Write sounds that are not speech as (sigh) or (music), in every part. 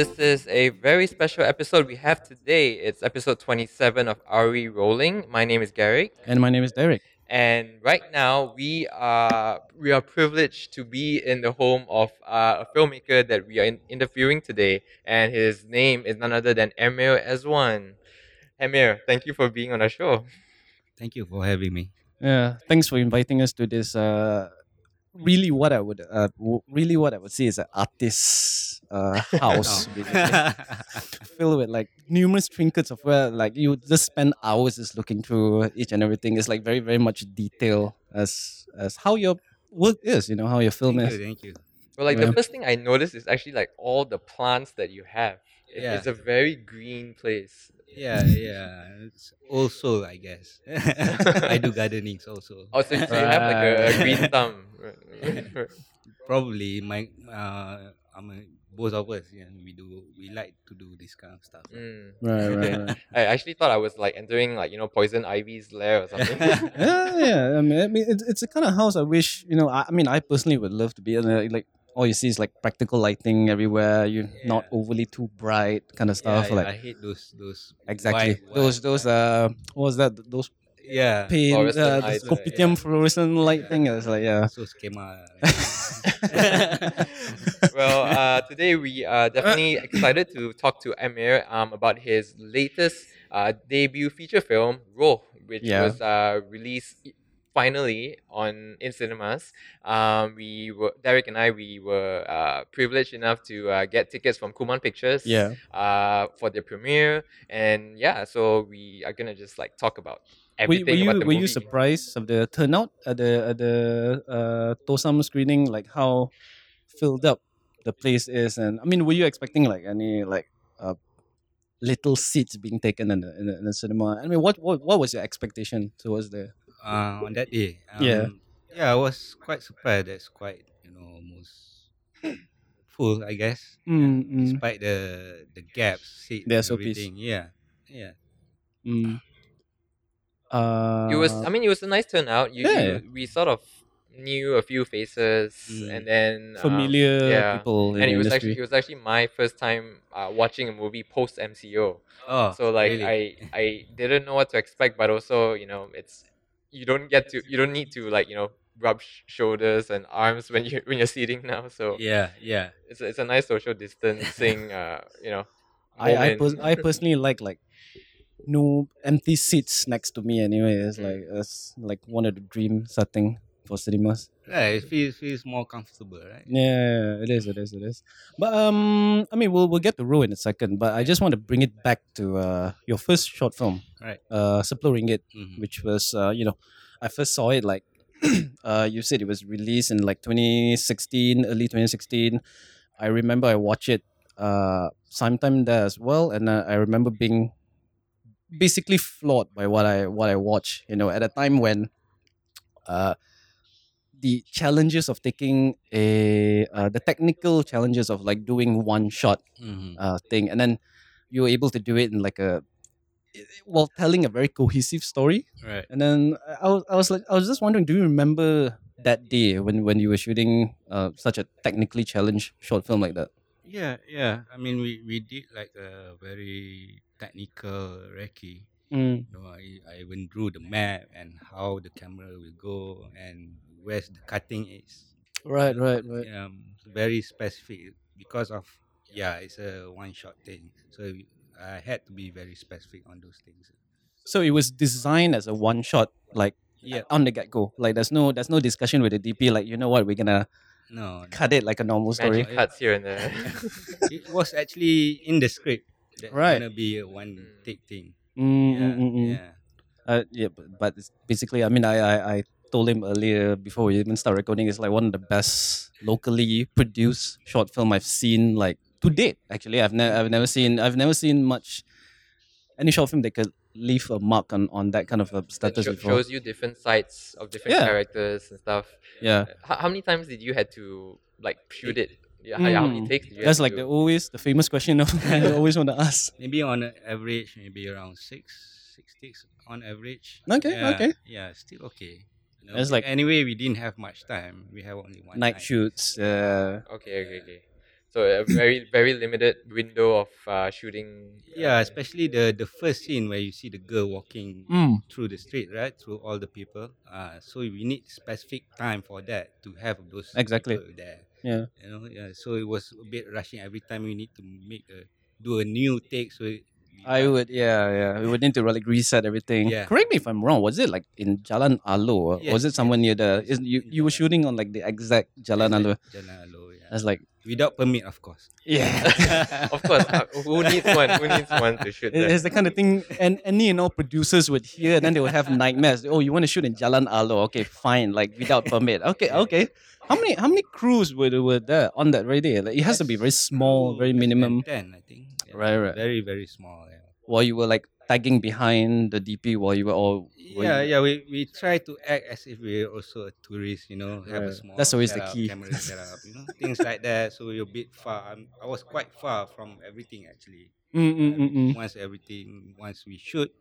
This is a very special episode we have today. It's episode 27 of Are We Rolling? My name is Garrick. And my name is Derek. And right now, we are we are privileged to be in the home of uh, a filmmaker that we are in- interviewing today, and his name is none other than Emir Ezwan. Emir, thank you for being on our show. Thank you for having me. Yeah, thanks for inviting us to this. Uh, really, what I would uh, w- really what I would say is an artist's uh, (laughs) house, Oh. basically, (laughs) filled with like numerous trinkets of where like you just spend hours just looking through each and everything. It's like very very much detail as as how your work is. You know how your film thank is. you, thank you. Well, like Yeah. the first thing I noticed is actually like all the plants that you have. It- Yeah. It's a very green place. Yeah, yeah. It's also, I guess. (laughs) I do (laughs) gardenings also. Oh, so, so you have like a, a green thumb. (laughs) Probably my uh, I mean, both of us, yeah, we do we like to do this kind of stuff. Mm. Right, right, right. I actually thought I was like entering like you know poison ivy's lair or something. yeah, yeah. I mean, I mean it's, it's a kind of house I wish, you know, I, I mean, I personally would love to be in. Like, all you see is like practical lighting everywhere. You not Yeah. overly too bright kind of stuff. yeah, like, I hate those those exactly. white- those, white- those, uh, what was that? Those yeah uh, this kopitiam yeah. fluorescent light thing. It's like, yeah. so schema. (laughs) (laughs) well, uh, today we are definitely excited to talk to Emir um, about his latest uh, debut feature film, Roh, which Yeah. was uh, released finally on in cinemas. Um, we were Derek and I we were uh, privileged enough to uh, get tickets from Kuman Pictures. Yeah. Uh, for the premiere, and yeah, so we are gonna just like talk about everything were you about the were movie. you surprised of the turnout at the at the uh, Tosam screening? Like how filled up the place is, and I mean, were you expecting like any like uh, little seats being taken in the, in the in the cinema? I mean, what what what was your expectation towards the? Uh, on that day. Um, Yeah. Yeah, I was quite surprised. That's quite you know almost full, I guess. Mm, mm, Despite the the gaps, seats, The and SOPs. everything. Yeah, yeah. mm. Uh, it was i mean it was a nice turnout you, Yeah. you- we sort of knew a few faces Mm. and then um, familiar yeah. people and the it was industry. actually it was actually my first time uh, watching a movie post mco Oh, so like really? i i didn't know what to expect but also you know it's you don't get to you don't need to like you know rub sh- shoulders and arms when you when you're seating now so Yeah, yeah. it's, a- it's a nice social distancing (laughs) uh you know I I, pers- I personally like like no empty seats next to me anyway. It's Mm. like it's like one of the dream setting for cinemas. Yeah, it feels feels more comfortable, right? Yeah, it is, it is, it is. But um, I mean, we'll we'll get to Roh in a second. But I just want to bring it back to uh your first short film, Right. uh, Sepuluh Ringgit, Mhm. which was uh you know, I first saw it like, (clears throat) uh, you said it was released in like 2016, early 2016. I remember I watched it uh sometime there as well, and uh, I remember being basically flawed by what I what I watched. You know, at a time when, uh, the challenges of taking a uh, the technical challenges of like doing one shot Mhm. uh thing, and then you were able to do it in like a while telling a very cohesive story. Right. And then I was I was like I was just wondering, do you remember that day when when you were shooting uh, such a technically challenged short film like that? Yeah, yeah. I mean, we we did like a very technical recce. Mm. You know, I, I even drew the map and how the camera will go and where the cutting is. Right, right, right. Um, very specific because of yeah, it's a one shot thing. So I had to be very specific on those things. So it was designed as a one shot, like Yeah. on the get go. Like there's no there's no discussion with the DP. Like you know what, we're gonna No, no. cut it like a normal story. cuts here and there (laughs) it was actually in the script. That's Right. gonna be a one take thing. Mm, mm, Yeah, mm, mm. yeah. Uh, yeah, but, but it's basically, I mean, I, I, I told him earlier before we even start recording, it's like one of the best locally produced short film I've seen, like to date. Actually, I've never, I've never seen, I've never seen much any short film that could leave a mark on, on that kind of a that status sho- before. shows you different sides of different Yeah. characters and stuff Yeah, how, how many times did you had to like shoot it yeah, how- how many Mm. takes did you that's like to the always the famous question of (laughs) I always want to ask. Maybe on average, maybe around six, six takes on average. Okay, yeah, okay. Yeah, still okay. You It's like- anyway, we didn't have much time. We have only one Night shoots. Uh, Okay, okay, okay. So a very very limited window of uh, shooting. Yeah, uh, especially the the first scene where you see the girl walking Mm. through the street, right? Through all the people. Uh, so we need specific time for that to have those Exactly. people there. Yeah. You know, yeah. So it was a bit rushing every time we need to make a do a new take. So it, we I would, yeah, yeah. We would need to like reset everything. Yeah. Correct me if I'm wrong. Was it like in Jalan Alor? Or was it somewhere yes, near the? Is, you you were shooting on like the exact Jalan Alor. Jalan Alor, yeah. That's like Without permit, of course. yeah. (laughs) of course, uh, who needs one? Who needs one to shoot? It- that? It's the kind of thing, and any and all producers would hear, and then they would have nightmares. Oh, you want to shoot in Jalan Alor? Okay, fine. Like without permit. Okay, okay. How many how many crews were there, were there on that radio? Like, it has to be very small, very minimum. Ten, I think. Yeah. Right, right. Very, very small. Yeah. While you were like tagging behind the DP, while you were all Yeah, you- yeah. We, we try to act as if we're also a tourist, you know, have a small That's always the setup, key. camera setup, you know, (laughs) things like that. So we're a bit far. I'm, I was quite far from everything actually. Mm, mm, mm, mm. Once everything, once we shoot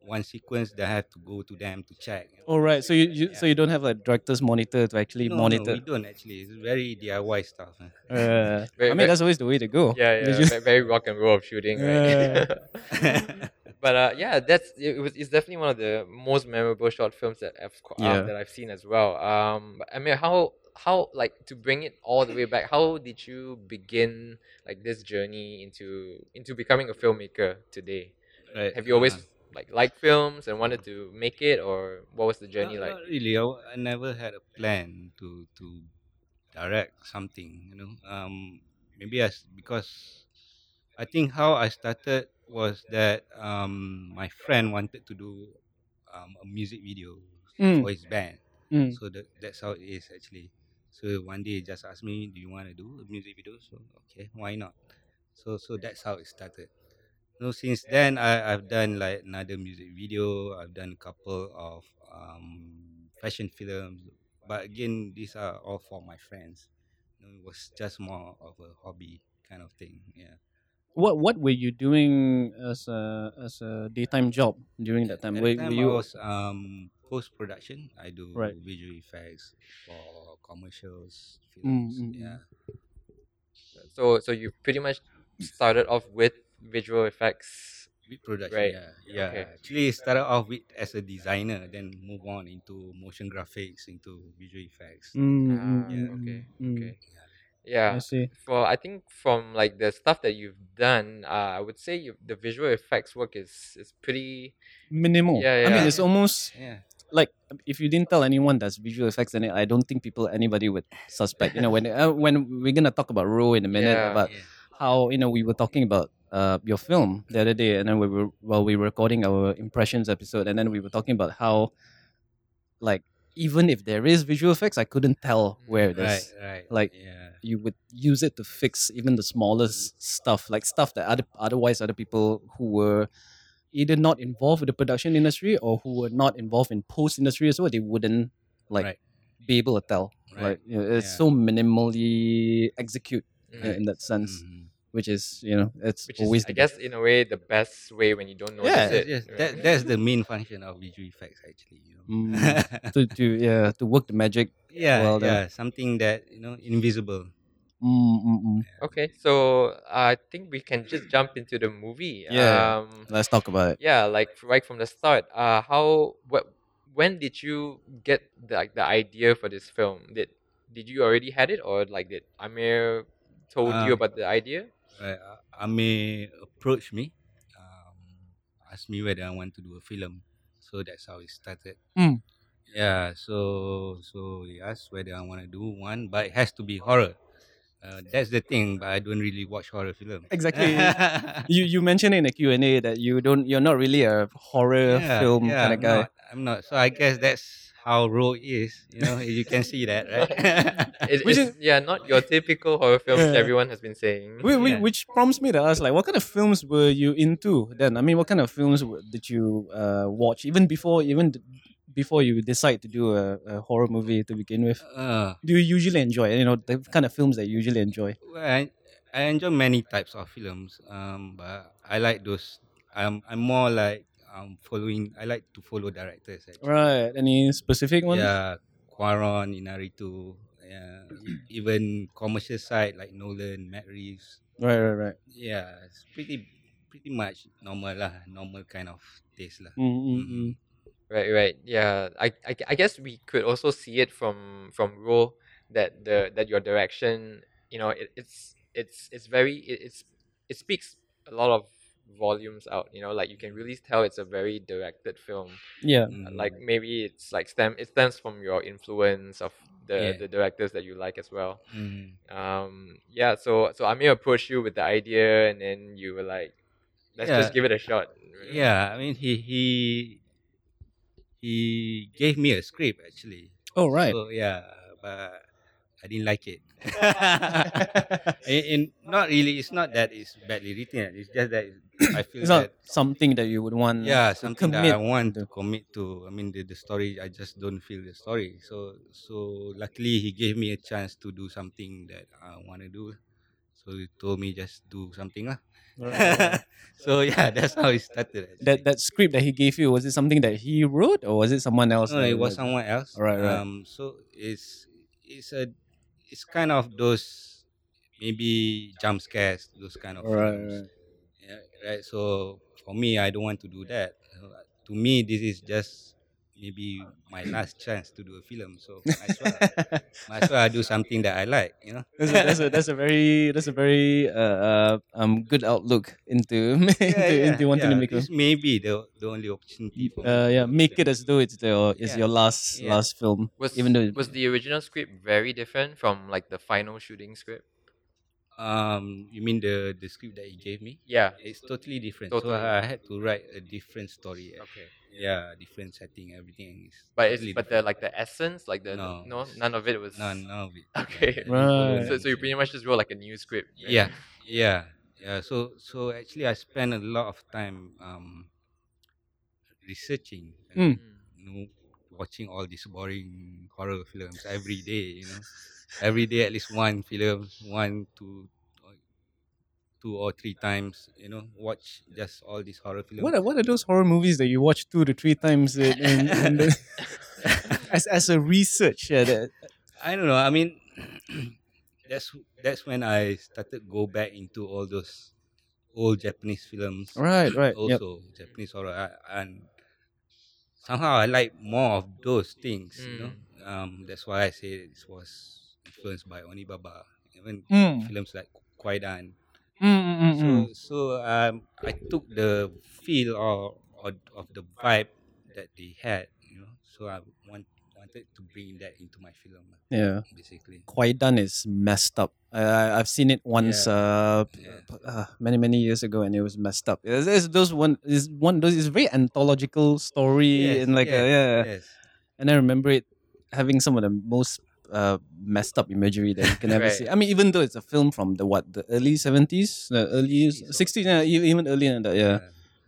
one sequence, they have to go to them to check. you know. All right. So you, you so you don't have a director's monitor to actually no, monitor. No, we don't actually. It's very DIY stuff. huh. Uh, Very- I mean, very- that's always the way to go. yeah, You yeah, just- ve- very rock and roll of shooting, right? (laughs) but uh, yeah, that's it was. It's definitely one of the most memorable short films that I've uh, Yeah. that I've seen as well. Um, I mean, how how like to bring it all the way back? How did you begin like this journey into into becoming a filmmaker today? right. Have you always uh, like films and wanted to make it, or what was the journey not, like? Not really. I, w- I never had a plan to to direct something. You know, um, maybe as because I think how I started was that um, my friend wanted to do um, a music video Mm. for his band. Mm. So that, that's how it is actually. So one day he just asked me, "Do you want to do a music video?" So okay, why not? So so that's how it started. No, since then I, I've done like another music video. I've done a couple of um, fashion films, but again, these are all for my friends. You know, it was just more of a hobby kind of thing. Yeah. What what were you doing as a as a daytime job during that time? At Were, the time were I was um, post production. I do Right. visual effects for commercials, Mm, films. mm, mm. yeah. So so you pretty much started off with visual effects. With production, Right. yeah, yeah. Okay. Actually, started off with as a designer, then move on into motion graphics, into visual effects. Mm, mm, Ah, mm, okay, mm, okay. I see. For I think from like the stuff that you've done, uh, I would say you, the visual effects work is is pretty. Minimal. I Yeah, I mean, it's almost Yeah, like if you didn't tell anyone that's visual effects in it, I don't think people anybody would suspect. You know, when uh, when we're gonna talk about Roh in a minute Yeah. about yeah. how you know we were talking about uh your film the other day, and then we were while we were recording our impressions episode, and then we were talking about how like even if there is visual effects, I couldn't tell where it is. right, right. like, yeah, You would use it to fix even the smallest stuff, like stuff that other otherwise other people who were either not involved with the production industry or who were not involved in post industry as well, they wouldn't like Right. be able to tell. Right. Like you know, it's Yeah. so minimally execute uh, Mhm. in that sense, Mhm. Which is you know it's Which is, always I guess, in a way, the best way when you don't notice Yeah, it. Yes, right? that, that's the main function of visual effects, actually. You know. Mm. (laughs) to to yeah to work the magic. yeah, Well done. yeah, something that you know invisible. Mm, mm, mm. Okay, so I think we can just jump into the movie. Yeah. Um, Let's talk about it. yeah, like right from the start. Uh, how what when did you get the, like the idea for this film? Did did you already had it or like did Amir told you Um, about the idea? Right, uh, Amir approached me, um, asked me whether I want to do a film. So that's how it started. Mm. Yeah, so so he asked whether I want to do one, but it has to be horror. Uh, that's the thing, but I don't really watch horror film. Exactly. (laughs) You you mentioned in the Q and A that you don't you're not really a horror film kind of guy. Not, I'm not. So I guess that's how Roh is. You know, you can see that, (laughs) right? (laughs) It, (laughs) Which it's, yeah, not your typical horror films Yeah. everyone has been saying. Whi- whi- Yeah. Which prompts me to ask, like, what kind of films were you into then? I mean, what kind of films did you uh, watch even before even before you decide to do a, a horror movie to begin with? uh, Do you usually enjoy? You know, the kind of films that you usually enjoy. well, I, I enjoy many types of films. Um, but I like those. I'm I'm more like um following. I like to follow directors. Actually. Right. Any specific ones? Yeah, Cuarón, Iñárritu. Yeah, (clears throat) even commercial side like Nolan, Matt Reeves. Right, right, right. Yeah, it's pretty pretty much normal lah, normal kind of taste lah. Mm, mm, Mhm. mm. Right, right. Yeah. I, I, I guess we could also see it from from Roh that the that your direction, you know, it, it's it's it's very it, it's it speaks a lot of volumes out, you know, like you can really tell it's a very directed film. Yeah. Mm. Like maybe it's like stem it stems from your influence of the, Yeah. the directors that you like as well. Mm. Um yeah, so so Amir approached you with the idea and then you were like, let's just give it a shot. Yeah, I mean he he he gave me a script actually. Oh, right. So yeah, but I didn't like it. (laughs) in, in not really, it's not that it's badly written. It's just that I feel It's not something that you would want. yeah, to something that I want to. to commit to. I mean, the, the story, I just don't feel the story. So so luckily he gave me a chance to do something that I want to do. So he told me just do something lah. Right, (laughs) so yeah, that's how it started. Actually. that that script that he gave you was it something that he wrote or was it someone else? No, it was wrote? someone else. Right, right. Um, so it's it's a it's kind of those maybe jump scares, those kind of Right, films. right. Yeah, right. So for me, I don't want to do that. Uh, To me, this is just maybe my last chance to do a film. So might as well, might as well I do something that I like. You know. that's, a, that's a that's a very that's a very uh, uh um good outlook into (laughs) into, into wanting to make a This may be the the only opportunity for uh yeah make it as though it's the it's Yeah. your last Yeah. last film Was even though was the original script very different from like the final shooting script? Um, you mean the the script that he gave me? Yeah. It's totally different. Totally. So I had to write a different story. eh. Okay. Yeah, different setting, everything is. But it's totally but the like the essence, like the No, no, none of it was none, none of it. (laughs) Okay. Yeah, I didn't follow Right. So, so you pretty much just wrote like a new script. right? Yeah, yeah, yeah. So so actually, I spent a lot of time um researching, Mm. and, you know, watching all these boring horror films every day. You know, every day at least one film, one two, or- two or three times. You know, watch just all these horror films. what are, what are those horror movies that you watch two to three times in, in, in the, (laughs) as as a research yeah that, I don't know. I mean, (clears throat) that's that's when I started go back into all those old Japanese films. right right (clears throat) yep. Also Japanese horror, and somehow I like more of those things. You know, um, that's why I say it was influenced by Onibaba, even Mm. films like Kwaidan. Mm, So mm. so um, I took the feel or, or of the vibe that they had. You know, so I want wanted to bring that into my film. yeah Basically. Kwaidan is messed up. I, I've seen it once uh, Yeah. uh, many many years ago, and it was messed up. It's, it's those one is one those is very anthological story Yes, and like yes, a, yeah. yes. And I remember it having some of the most uh, messed up imagery that you can (laughs) ever Right. see. I mean, even though it's a film from the what the early seventies, the early 60s yeah, even earlier than that. Yeah.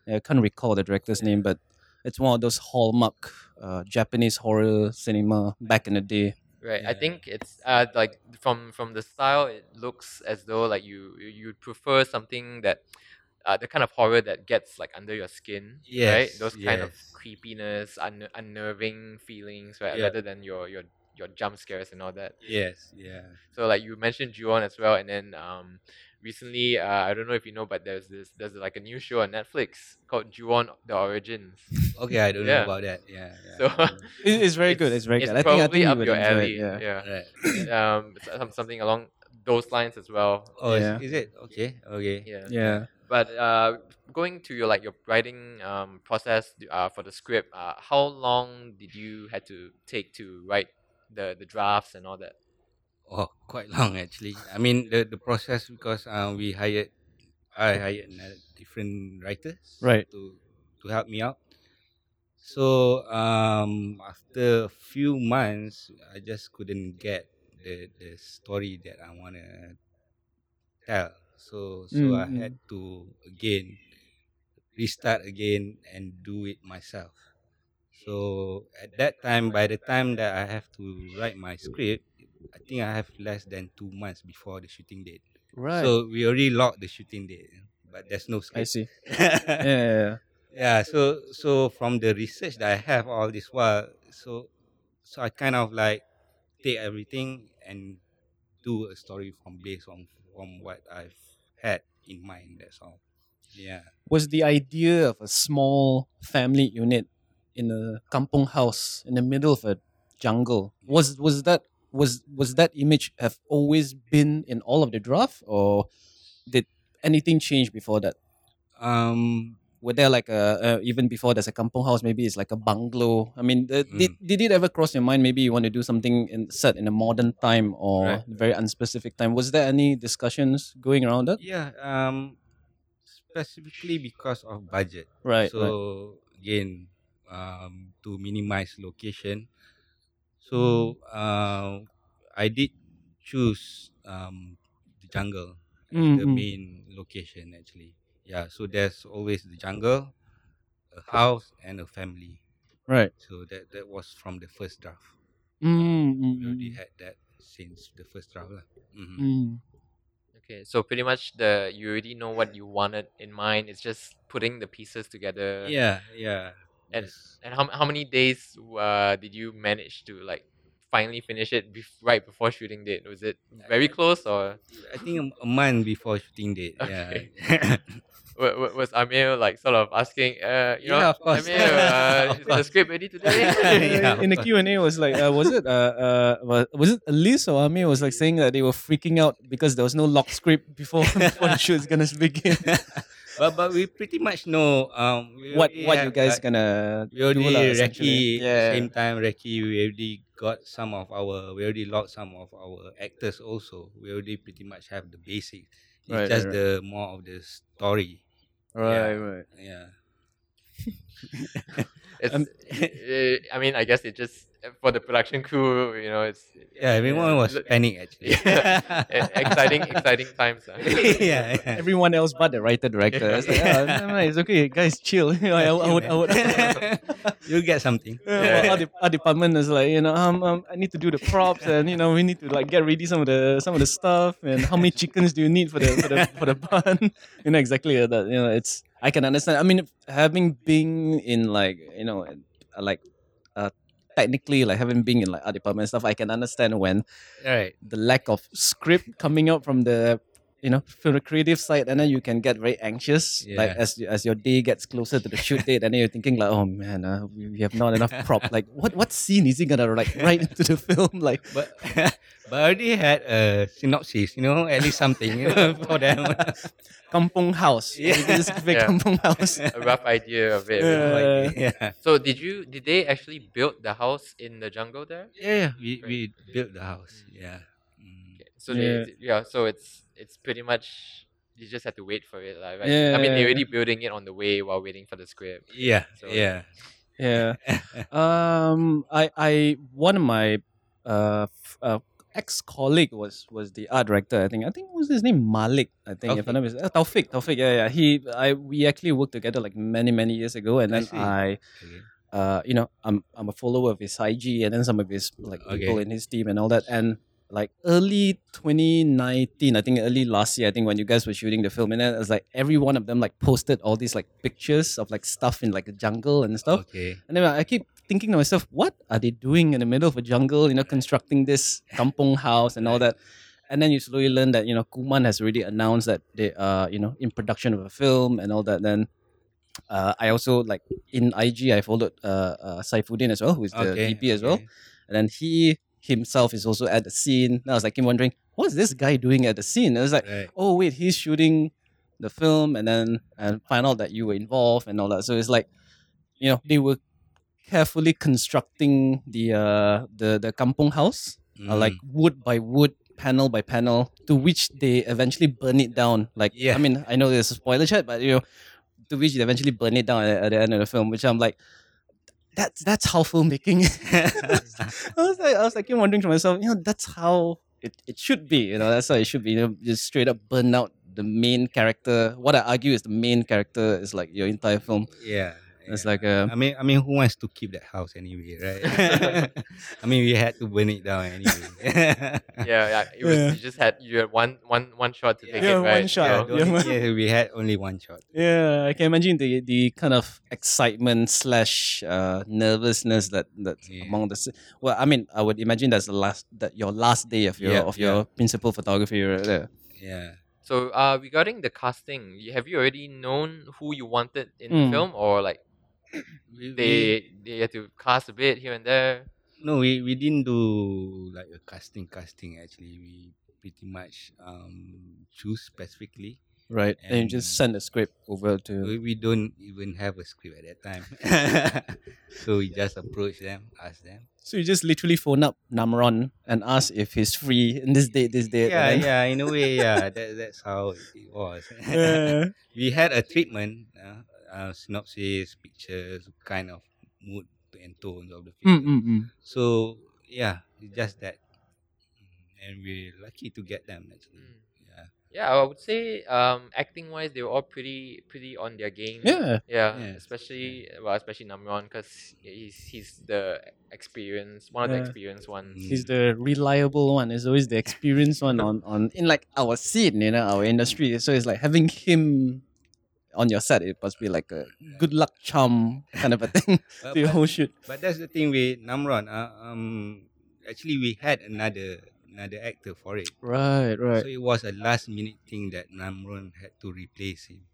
yeah, I can't recall the director's name, but it's one of those hallmark uh, Japanese horror cinema back in the day. Right. I think it's uh like from from the style, it looks as though like you you you'd prefer something that. Uh, the kind of horror that gets like under your skin, right? Yes, Those kind of creepiness, un- unnerving feelings, right? Yeah. Rather than your your your jump scares and all that. Yes, yeah. So like you mentioned Ju-on as well, and then um, recently uh, I don't know if you know, but there's this there's like a new show on Netflix called Ju-on: The Origins. Okay, I don't Yeah. know about that. Yeah. yeah. So It- it's very good. It's very it's good. I think I probably think up would your alley. it. Yeah. yeah. right. Um, some- something along those lines as well. Oh, Yeah. is, is it? Okay. Okay. Yeah. Yeah. But uh, going to your like your writing um process uh, for the script, uh, how long did you had to take to write the the drafts and all that? Oh, quite long actually. I mean the the process because um we hired I hired another different writers Right. to to help me out. So um after a few months I just couldn't get the the story that I wanna tell. So so I Mm, had to again restart again and do it myself. So at that time, by the time that I have to write my script, I think I have less than two months before the shooting date. Right. So we already locked the shooting date, but there's no script. I see. (laughs) Yeah. yeah, yeah. yeah. So so from the research that I have all this while, so so I kind of like take everything and do a story from based on from what I've had in mind. That's all. Yeah. Was the idea of a small family unit in a kampong house in the middle of a jungle was was that was was that image have always been in all of the draft or did anything change before that? Um. Were there like a, uh even before there's a kampong house, maybe it's like a bungalow. I mean, uh, did did it ever cross your mind? Maybe you want to do something in, set in a modern time or Right. very unspecific time. Was there any discussions going around that? Yeah. Um. Specifically because of budget. Right. so right. again, um, to minimize location, so uh, I did choose um the jungle as the Mm, mm. main location actually. Yeah, so there's always the jungle, a house, and a family. Right. So that that was from the first draft. Mm, mm, We already mm, had that since the first draft lah. Mhm. mm. Okay, so pretty much the you already know what you wanted in mind. It's just putting the pieces together. Yeah, yeah. And and how how many days uh did you manage to like finally finish it bef- right before shooting date? Was it very close or I think a, a month before shooting date. (laughs) Okay. Yeah. (laughs) wa- wa- was Amir like sort of asking, uh, you Yeah, know. Amir, uh, (laughs) is the script ready today? Yeah, in the Q and A was like, uh, was it uh, uh was, was it Elise or Amir was like saying that they were freaking out because there was no lock script before before the shoot's gonna begin. But but we pretty much know um what what you have, guys like, gonna we already do lah. Reki Yeah. same time Reki we already got some of our we already locked some of our actors also we already pretty much have the basics it's Right, right, just right. the more of the story Right, Yeah. right. yeah (laughs) It's, Um, eh, I mean, I guess it just for the production crew, you know, it's yeah everyone was Look- panic actually (laughs) Yeah. Exciting, exciting times. ah. (laughs) yeah, yeah. Everyone else but the writer director. It's like, Yeah. "Ah, it's okay, guys, chill. You know, I, I would, I would. you'll get something Yeah, our, de- our department is like you know um, um I need to do the props and you know we need to like get ready some of the some of the stuff and how many chickens do you need for the for the for the bun you know exactly that you know it's I can understand. I mean having been in like you know uh, like uh technically like having been in like art department and stuff I can understand when right. the lack of script coming out from the you know from the creative side and then you can get very anxious Yeah. like as as your day gets closer to the shoot date and then you're thinking like oh man uh, we, we have not enough prop. Like what what scene is he gonna like (laughs) write into the film? Like but (laughs) but I already had a synopsis you know at least something you know for them (laughs) kampong house Yeah. you can just Yeah. kampong house (laughs) A rough idea of it. Yeah. Like, yeah So did you did they actually build the house in the jungle there? Yeah, yeah, we, we built the house. Yeah. Mm. Okay. So Yeah. they, yeah, so it's it's pretty much you just have to wait for it, like, right? I mean, they're already building it on the way while waiting for the script. Yeah, So- yeah. yeah (laughs) um i i one of my uh, f- uh ex colleague was was the art director i think. I think what was his name? Malik i think if i'm not mistaken uh, taufik taufik yeah yeah. He i we actually worked together like many many years ago and then i Okay. uh you know i'm i'm a follower of his ig and then some of his like people in his team and all that. And like early 2019 i think early last year i think when you guys were shooting the film and then was like every one of them like posted all these like pictures of like stuff in like the jungle and stuff. Okay. and then I keep thinking to myself, what are they doing in the middle of a jungle, you know, constructing this kampong house and all that? And then you slowly learn that, you know, Kuman has already announced that they are, you know, in production of a film and all that. Then uh, I also, like, in IG, I followed uh, uh, Saifuddin as well, who is the Okay. DP as well. And then he himself is also at the scene. And I was like, him wondering, what's this guy doing at the scene? And I was like, Right. oh wait, he's shooting the film, and then and find out that you were involved and all that. So it's like, you know, they were carefully constructing the uh the the kampong house, uh, like Mm. wood by wood, panel by panel, to which they eventually burn it down. Like, Yeah. I mean, I know there's a spoiler chat, but you know, to which they eventually burn it down at, at the end of the film, which I'm like. That's that's how filmmaking. (laughs) (laughs) I was like, I was like, keep wondering to myself, you know, that's how it, it should be. You know, that's how it should be. You know, just straight up burn out the main character. What I argue is the main character is like your entire film. yeah. It's like a I mean, I mean, who wants to keep that house anyway, right? (laughs) I mean, we had to burn it down anyway. (laughs) Yeah, yeah. It was Yeah. you just had you had one one one shot to take Yeah, it, right? one shot. So- the Yeah, (laughs) yeah, we had only one shot. Yeah, I can imagine the the kind of excitement slash uh, nervousness that that's Yeah. among the. Well, I mean, I would imagine that's the last that your last day of your Yeah, of your principal photography right there. Yeah. So, uh, regarding the casting, have you already known who you wanted in the Mm. film, or like We, we, they they had to cast a bit here and there? no, we, we didn't do like a casting casting actually. We pretty much um choose specifically. Right, and, you just send And- the script over to. We, we don't even have a script at that time. (laughs) so we just approach them, ask them. So you just literally phone up Namron and ask if he's free in this date, this date. Yeah, then- yeah, in a way, yeah. That, that's how it was. (laughs) Yeah. (laughs) we had a treatment, uh, uh, synopsis, pictures, kind of mood and tones of the Mm, film. mm, mm. So yeah, it's just that, Mm, and we're lucky to get them actually. Mm. Yeah, Yeah, I would say um, acting wise, they were all pretty pretty on their game. Yeah. Yeah, Yes, especially well, especially Namron because he's he's the experienced one of the Yeah. experienced ones. He's the reliable one. He's always the experienced one on, on in like our scene, you know, our industry. So it's like having him on your set. It must be like a good luck charm kind of a thing but, (laughs) (laughs) to your whole shoot. but that's the thing with Namron. Uh, um, actually, we had another another actor for it. Right, right, So it was a last minute thing that Namron had to replace him.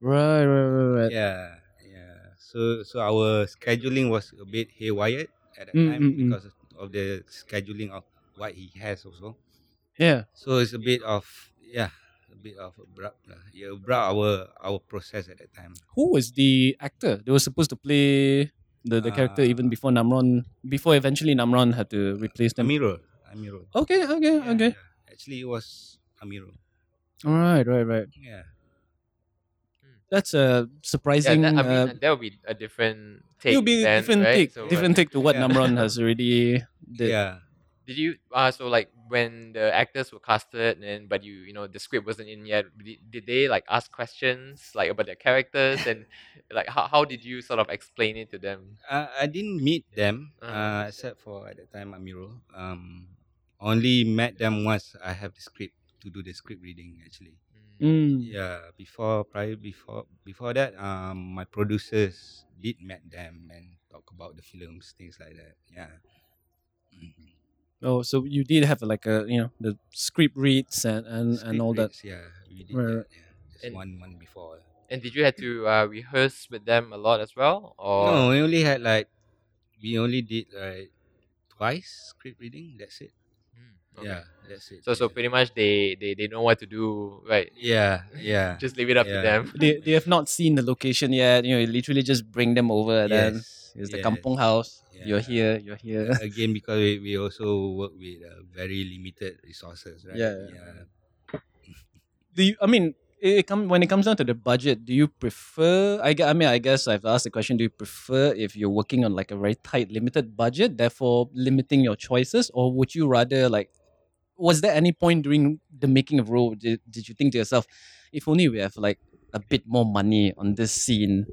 right, right, right, right. Yeah, yeah. So so our scheduling was a bit haywire at that Mm, time mm, mm. because of the scheduling of what he has also. Yeah. So it's a bit of yeah, a bit of abrupt. lah. It abrupt our our process at that time. Who was the actor? They were supposed to play the, the character even Uh, before Namron, before eventually Namron had to replace them. Amerul. Amerul. Okay, okay, Yeah, okay. yeah. Actually, it was Amerul. Alright, right, right. Yeah. That's a Yeah, surprising. that, I uh, that would be a different take. it'll be a then, different right? take, So, different take to what (laughs) Yeah. Namron has already did. Yeah. Did you uh so like when the actors were casted and but you you know the script wasn't in yet did, did they like ask questions like about their characters and (laughs) like how, how did you sort of explain it to them? Uh, I didn't meet them Uh-huh. uh, except for at that time Amerul. Um, only met them once I have the script to do the script reading actually. Mm. Yeah, before prior before before that, um, my producers did met them and talk about the films, things like that. Yeah. Mhm. Oh, so you did have like a you know the script reads and and, and Script all that. Yeah, we did Right, that. Yeah, just And- one month before. And did you have to uh, rehearse with them a lot as well? Or No, we only had like we only did like twice script reading. That's it. Hmm, okay. Yeah, that's it. So so yeah. pretty much they, they they know what to do, right? Yeah, (laughs) yeah. Just leave it up to them. They they have not seen the location yet. You know, you literally just bring them over. and Then it's the yes. kampong house. You're here. You're here. (laughs) Again, because we, we also work with uh, very limited resources, right? Yeah, yeah. do you? I mean, it, it come when it comes down to the budget. Do you prefer? I, I mean, I guess I've asked the question. Do you prefer if you're working on like a very tight, limited budget, therefore limiting your choices, or would you rather like? Was there any point during the making of Roh did, did you think to yourself, if only we have like a bit more money on this scene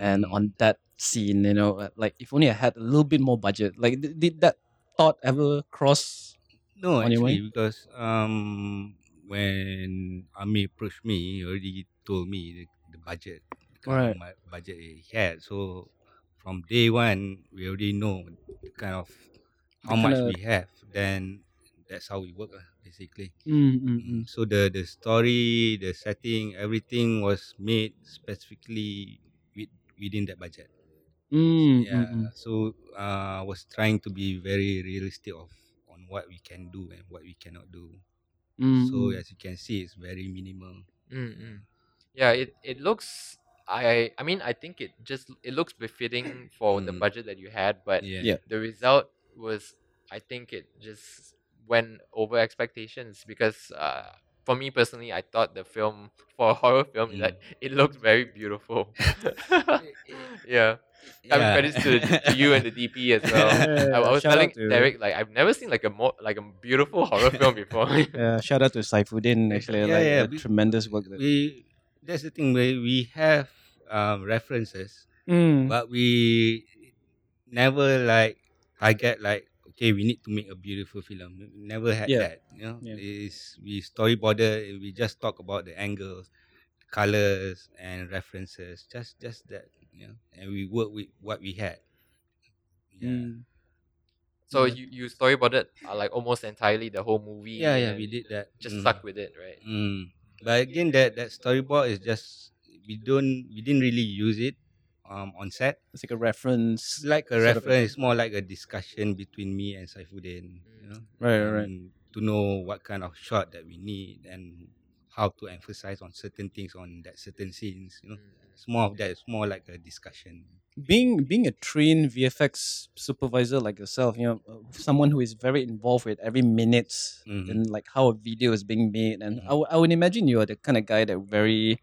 and Mm. on that scene, you know, uh, like if only I had a little bit more budget. Like, did, did that thought ever cross? No, actually, because um, when Ami approached me, he already told me the, the budget, the kind Right. budget he had. So from day one, we already know the kind of how The much kinda- we have. Then that's how we work, basically. Mm, mm, mm. So the the story, the setting, everything was made specifically with, within that budget. Mm, yeah. mm, mm. So uh, I was trying to be very realistic of on what we can do and what we cannot do. Mm, So mm. as you can see, it's very minimal. Mm-mm. Yeah, it, it looks. I I mean I think it just it looks befitting for the Mm. budget that you had, but Yeah. Yeah. the result was I think it just went over expectations because uh, for me personally I thought the film (laughs) for a horror film Mm. that it looked very beautiful. (laughs) (laughs) yeah. I mean credits to, to you and the DP as well. (laughs) I, I was Shout telling to- Derek like I've never seen like a more like a beautiful horror film before. (laughs) Yeah, shout out to Saifuddin actually, Yeah, like yeah, the we- tremendous work that We that's the thing where we have um, references Mm. but we never like I get like okay we need to make a beautiful film We never had Yeah. that you know Yeah. is we storyboarded we just talk about the angles colors and references just just that you know and we work with what we had yeah Mm. So Yeah. you you storyboarded uh, like almost entirely the whole movie. yeah yeah we did that Just Mm. stuck with it, right? Mm. But again, that that storyboard is just we don't we didn't really use it um on set. It's like a reference. Like a Sort a reference. It's more like a discussion between me and Saifuddin. You know, Right, right, right. and To know what kind of shot that we need and how to emphasize on certain things on that certain scenes. You know, Mm. it's more of that. It's more like a discussion. being being a trained VFX supervisor like yourself, you know, uh, someone who is very involved with every minute Mhm. in like how a video is being made, and Mhm. I, would- would imagine you are the kind of guy that very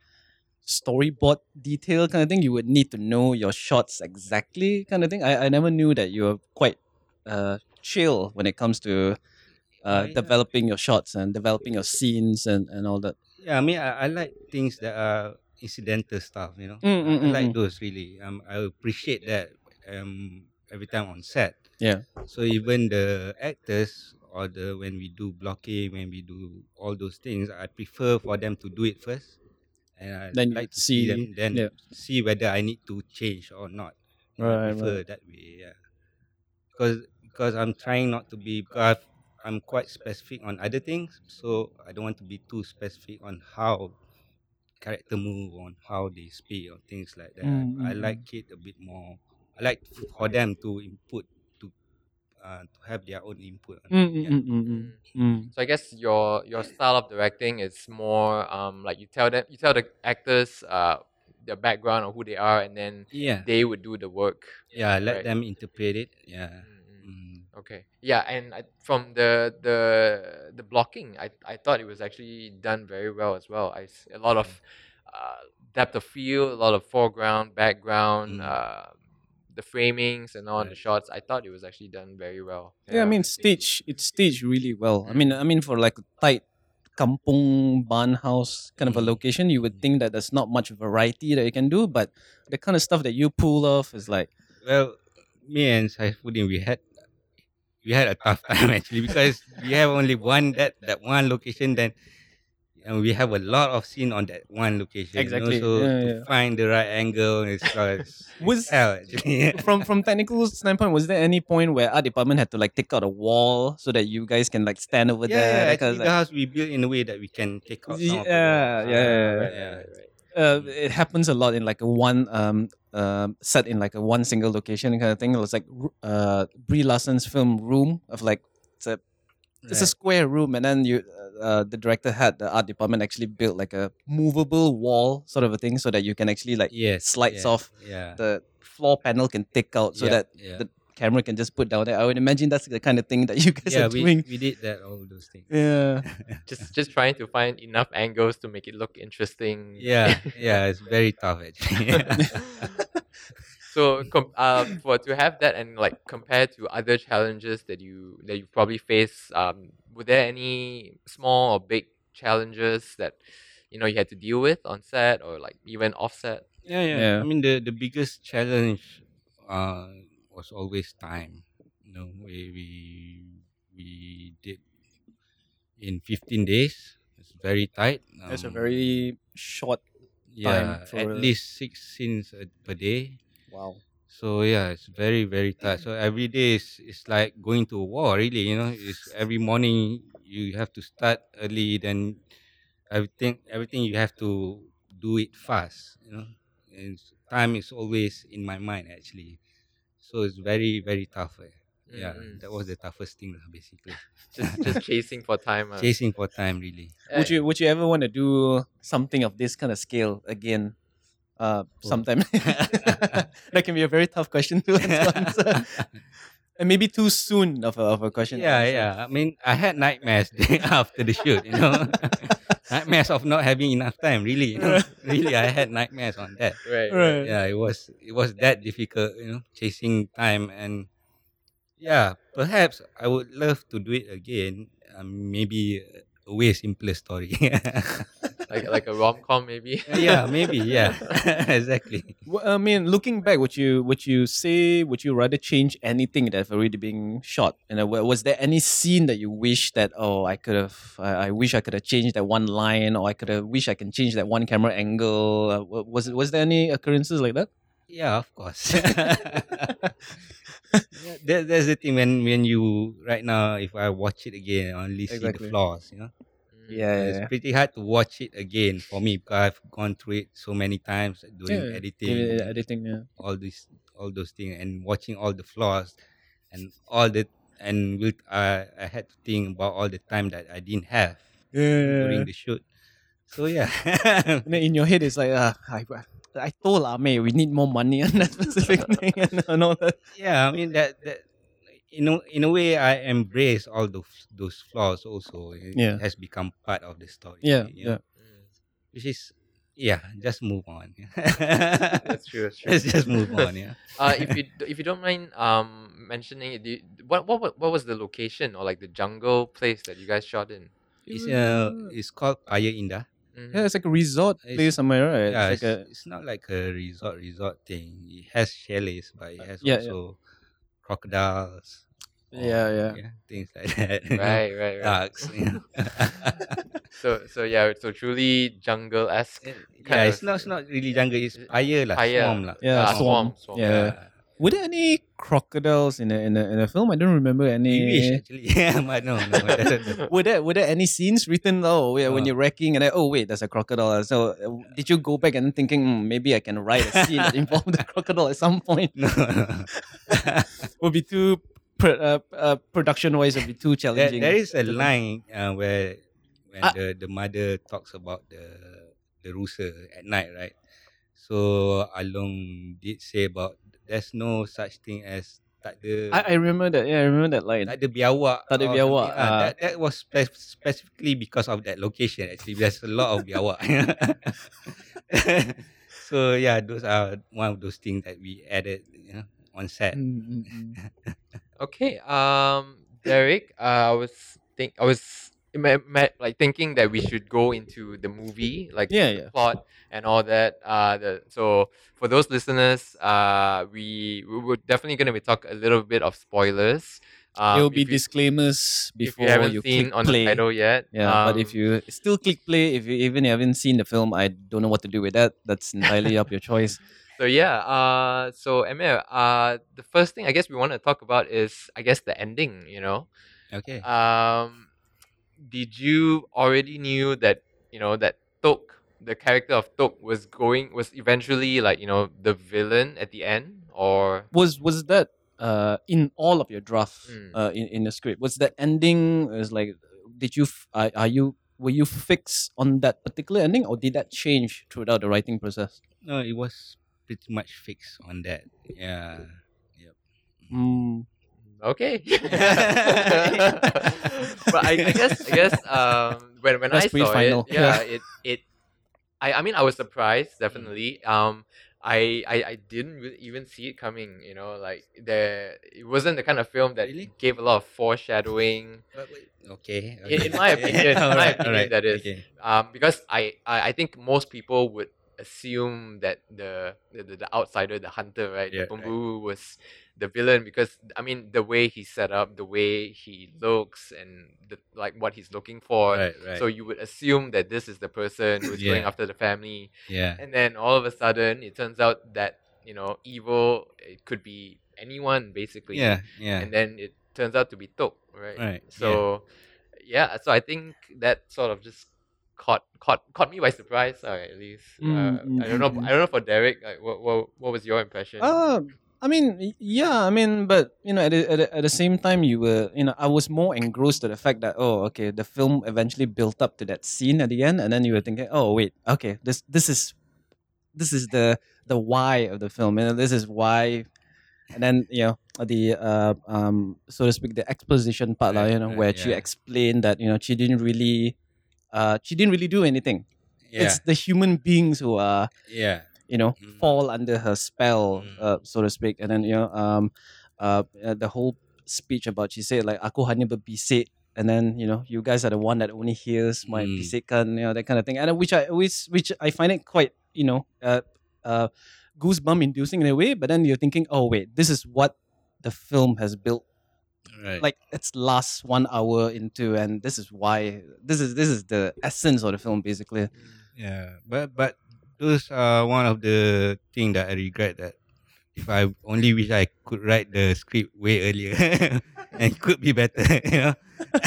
storyboard detail kind of thing. You would need to know your shots exactly, kind of thing. I, I never knew that you were quite uh chill when it comes to uh, developing your shots and developing your scenes and, and all that. Yeah, I mean, I, I like things that are incidental stuff. You know, Mm, mm, I, I mm, like mm. those really. Um, I appreciate that. Um, every time on set. Yeah. So even the actors or the when we do blocking, when we do all those things, I prefer for them to do it first, and I Then like to see them, then yeah. see whether I need to change or not. Right, I prefer that way. Yeah. Because because I'm trying not to be because I've- I'm quite specific on other things, so I don't want to be too specific on how character move, on how they speak, or things like that. Mm, I mm, like it a bit more. I like for them to input to uh, to have their own input. Mm, it, mm, yeah. mm, mm, mm, mm. So I guess your your style of directing is more um like you tell them you tell the actors uh their background or who they are and then Yeah, they would do the work. yeah. Let them interpret it. Yeah. Mm, mm. Mm. Okay. Yeah, and I, from the the the blocking, I I thought it was actually done very well as well. I a lot of uh, depth of field, a lot of foreground, background, Mm. uh, the framings and all the shots. I thought it was actually done very well. Yeah, I mean stage it's staged really well. I mean I mean for like a tight kampung barn house kind of a Mm. location, you would think that there's not much variety that you can do, but the kind of stuff that you pull off is like Well, me and Saifuddin, we had we had a tough (laughs) time actually because we have only one that that one location. Then and we have a lot of scene on that one location. Exactly, You know? So yeah, to yeah. find the right angle is (laughs) oh, was Was- hell actually. (laughs) from from technical standpoint, was there any point where art department had to like take out a wall so that you guys can like stand over yeah, there? yeah, that kind actually of, the like- house we built in a way that we can take out some of the Yeah, walls. yeah, yeah, right, yeah. right, right. Uh, it happens a lot in like a one um um set in like a one single location kind of thing. It was like uh Brie Larson's film Room of like it's a it's a square room and then you uh, the director had the art department actually built like a movable wall sort of a thing so that you can actually like yes, slides yeah, off Yeah. the floor panel can take out so yeah, that the camera can just put down there. I would imagine that's the kind of thing that you guys yeah, are we, doing. we did that all those things. Yeah. (laughs) Just just trying to find enough angles to make it look interesting. Yeah, (laughs) yeah, it's very tough actually. (laughs) so com- uh, for to have that and like compared to other challenges that you that you probably face um were there any small or big challenges that you know you had to deal with on set or like even offset Yeah, yeah. Yeah. I mean, the the biggest challenge uh, was always time. You know, we we we did in 15 days. It's very tight. That's a Um, very short yeah, at a- least six scenes a- per day. wow. So yeah, it's very very tight. So every day is it's like going to war. Really, you know, it's every morning you have to start early. Then everything everything you have to do it fast. You know, and time is always in my mind actually. So it's very very tough. eh. Yeah, Mm, that was the toughest thing basically. (laughs) just just chasing for time uh. Chasing for time really. Would you would you ever want to do something of this kind of scale again? Uh, sometime (laughs) that can be a very tough question to (laughs) answer, and maybe too soon of a, of a question. yeah, yeah. I mean, I had nightmares after the shoot. You know, nightmares of not having enough time. Really, you (laughs) know, really, I had nightmares on that. right, Right. Yeah, it was it was that difficult. You know, chasing time and yeah, perhaps I would love to do it again. Um, maybe a way simpler story. (laughs) like like a rom com maybe. (laughs) yeah, maybe. Yeah, (laughs) (laughs) exactly. Well, I mean, looking back, would you would you say would you rather change anything that's already being shot? And uh, wa- was there any scene that you wish that oh I could have I, I wish I could have changed that one line or I could have wish I can change that one camera angle? Uh, was was there any occurrences like that? Yeah, of course. yeah, that, that's the thing when when you right now if I watch it again, I only see Exactly. the flaws. You know. Yeah, yeah, it's yeah. pretty hard to watch it again for me because I've gone through it so many times doing Yeah, editing, Yeah, editing. Yeah. all this, all those things, and watching all the flaws, and all the and with I I had to think about all the time that I didn't have during the shoot. So yeah, (laughs) in your head, it's like, ah, I, I told Ame we need more money on that (laughs) specific thing and, (laughs) and all that. yeah, I mean that that in a, in a way I embrace all those those flaws also. It Yeah. has become part of the story. Yeah, you know. Which is yeah, just move on. (laughs) That's true. That's true. Let's just move on. (laughs) Yeah. Uh, if you if you don't mind um mentioning it, do you, what what what was the location or like the jungle place that you guys shot in? It's uh it's called Paya Indah. Mhm. Yeah, it's like a resort It's- place somewhere, right? Yeah, it's it's, like a, it's not like a resort resort thing. It has chalets, but it has yeah, yeah. also crocodiles. or, Yeah, yeah. things like that. (laughs) Right, right, right. Ducks. You know. (laughs) So so yeah, so truly jungle esque. yeah, it's not it's not really jungle. It's fire lah, Fire. swarm lah. Yeah, Ah, swamp. swamp, swamp. Yeah. Were there any crocodiles in a in a, in a film? I don't remember any. We wish actually. (laughs) Yeah, but no, no. it doesn't. Were there were there any scenes written? Oh, yeah, when Uh. you're wrecking and then, oh wait, there's a crocodile. So uh, did you go back and thinking "Hmm, maybe I can write a scene that involved the crocodile at some point? no, no. Would be too pr- uh, uh, production wise. Would be too there, challenging. there is a line uh, where when Ah. the, the mother talks about the the rusa at night, right? So Along did say about there's no such thing as tak ada I, I remember that. Yeah, I remember that line. tak ada biawak. Tak ada biawak. Ah, ah. that, that was spe- specifically because of that location. Actually, there's a lot of biawak. (laughs) so yeah, those are one of those things that we added you know, on set. Mm, mm, (laughs) mm. Okay. Um, Derek, uh, I was think I was ima- ima- like thinking that we should go into the movie, like Yeah, the yeah. plot and all that. Uh, the, so for those listeners, uh, we we were definitely going to be talk a little bit of spoilers. Um, there will be if you- disclaimers before you haven't you seen click on play. the title yet. Yeah, but if um, you still click play, if you even haven't seen the film, I don't know what to do with that. That's entirely up your choice. (laughs) So yeah, uh, so Emir, uh, the first thing I guess we want to talk about is I guess the ending. You know, Okay. um, did you already knew that you know that Tok, the character of Tok, was going was eventually like you know the villain at the end, or Was was that uh in all of your draft Mm. uh in, in the script? Was that ending is like did you f- are, are you were you fixed on that particular ending or did that change throughout the writing process? No, it was pretty much fixed on that. Yeah. Mm, okay? (laughs) but I, I guess I guess um, when when That's I saw pre-final. it, yeah, it it I I mean I was surprised definitely. Um, I, I I didn't really even see it coming. You know, like there it wasn't the kind of film that Really? gave a lot of foreshadowing. Okay. In- okay. in my opinion, in my (laughs) opinion, alright, that is. Okay. Um, because I, I I think most people would assume that the the, the, outsider, the hunter, right, Yeah, the right. Bumbu was the villain because I mean the way he's set up, the way he looks, and the, like what he's looking for. Right, right. So you would assume that this is the person who's going after the family, yeah. and then all of a sudden it turns out that you know evil it could be anyone basically. Yeah. Yeah. And then it turns out to be Tok, right? Right, yeah. So yeah, so I think that sort of just caught caught caught me by surprise, uh, at least. Mm, uh, mm, I don't know. mm, mm. I don't know for Derek. Like, what what what was your impression? Uh, I mean, yeah, I mean, but you know, at the, at, the, at the same time, you were, you know, I was more engrossed to the fact that, oh, okay, the film eventually built up to that scene at the end, and then you were thinking, oh, wait, okay, this this is, this is the the why of the film, you know, this is why, and then you know the uh um so to speak the exposition part, Right, you know, right, where she explained that you know she didn't really, uh, she didn't really do anything. Yeah. It's the human beings who are yeah. you know Mm. fall under her spell Mm. uh, so to speak and then you know um uh, uh, the whole speech about she said like aku hanya berbisik and then you know you guys are the one that only hears my Mm. bisikan, you know that kind of thing, and uh, which I always which I find it quite you know uh, uh, goosebump inducing in a way. But then you're thinking, oh wait, this is what the film has built Right. like it's last one hour into and this is why this is this is the essence of the film basically Yeah, but but those are one of the thing that I regret that if I only wish I could write the script way earlier (laughs) and could be better, (laughs) you know.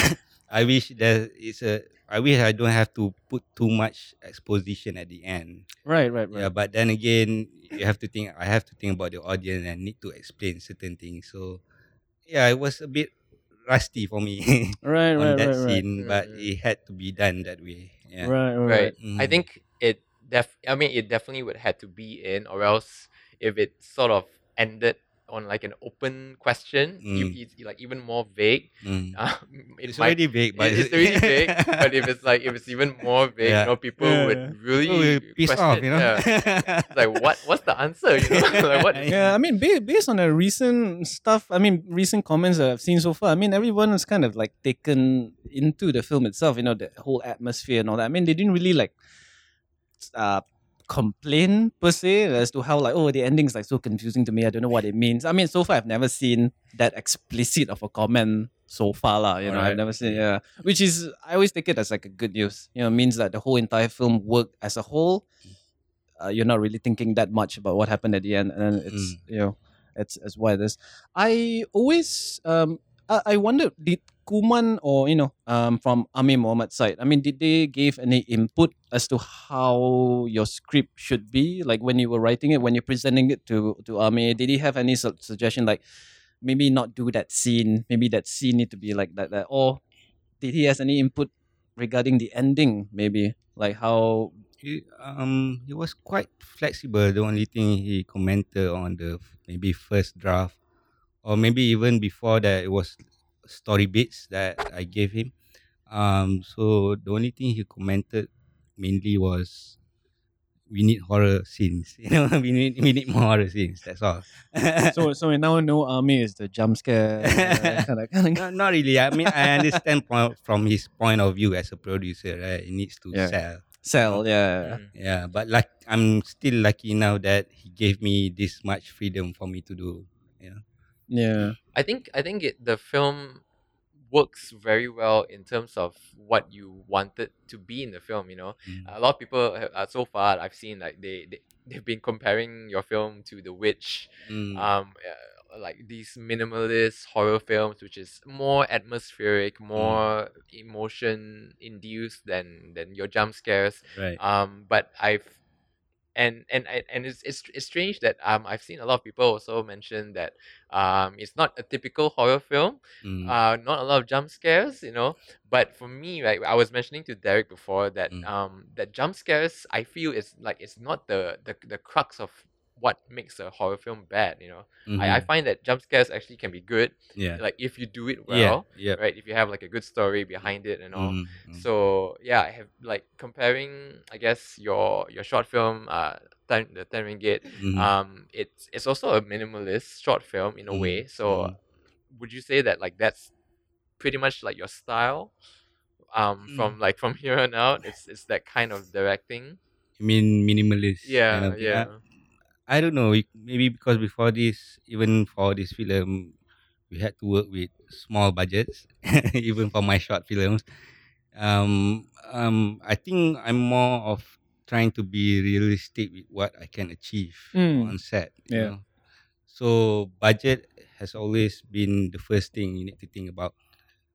(laughs) I wish there is a I wish I don't have to put too much exposition at the end. right right right Yeah, but then again, you have to think I have to think about the audience and need to explain certain things. So yeah, it was a bit rusty for me (laughs) right on right that right right scene, but Mm. it had to be done that way. Yeah. right right right. right I Mhm. think it def. I mean, it definitely would had to be in, or else if it sort of ended on like an open question, you, Mm. it's like even more vague. Mm. (laughs) Um, it It's might, already big, but it- it's already vague. but if it's like if it's even more (laughs) vague, Yeah. you know, people Yeah, would yeah. really Oh, we piss question. off, you know. Yeah. It's like what? What's the answer? You know, (laughs) like what? yeah i mean ba- based on the recent stuff i mean recent comments that i've seen so far i mean everyone was kind of like taken into the film itself you know the whole atmosphere and all that i mean they didn't really like uh complain per se as to how like oh the ending's like so confusing to me. I don't know what it means. I mean so far i've never seen that explicit of a comment so far lah, you know i've never seen yeah. Which is i always take it as like a good news. You know means that the whole entire film worked as a whole. Uh, you're not really thinking that much about what happened at the end and it's Mm. you know it's as why this. i always um I, I wondered did kuman or you know um from Amir Muhammad side? I mean did they give any input as to how your script should be? Like when you were writing it when you're presenting it to to Amir did he have any su- suggestion like maybe not do that scene. Maybe that scene need to be like that, that or did he has any input regarding the ending maybe? Like how He, um, he was quite flexible. The only thing he commented on the maybe first draft, or maybe even before that, it was story bits that I gave him. Um, so the only thing he commented mainly was we need horror scenes. (laughs) You know, we need we need more horror scenes. That's all. (laughs) so so we now know Amir is the jump scare kind of kind of not, not really. I mean, I understand point, from his point of view as a producer, right? He needs to Yeah. sell. sell yeah Mm. Yeah, but like I'm still lucky now that he gave me this much freedom for me to do. Yeah. I think I think it the film works very well in terms of what you wanted to be in the film. You know, Mm. a lot of people have, uh, so far I've seen like they, they they've been comparing your film to The Witch, Mm. um, uh, like these minimalist horror films, which is more atmospheric, more emotion induced than than your jump scares. right. Um, but I've and and and it's, it's it's strange that um I've seen a lot of people also mention that um it's not a typical horror film Mm. uh not a lot of jump scares you know but for me right i was mentioning to derek before that Mm. um that jump scares i feel is like it's not the the, the crux of what makes a horror film bad you know I, I Mhm. find that jump scares actually can be good yeah. like if you do it well Yeah. right if you have like a good story behind it and all Mm, mm. so yeah i have like comparing i guess your your short film uh Ten, the 10 ringgit Mhm. um it's it's also a minimalist short film in a Mm, way so mm. would you say that like that's pretty much like your style um Mm. from like from (laughs) here on out it's it's that kind of directing I mean minimalist. kind yeah of thing. yeah I, don't know. Maybe because before this, even for this film, we had to work with small budgets, (laughs) even for my short films. Um, um, I think I'm more of trying to be realistic with what I can achieve Mm. on set. you Yeah. know. So budget has always been the first thing you need to think about.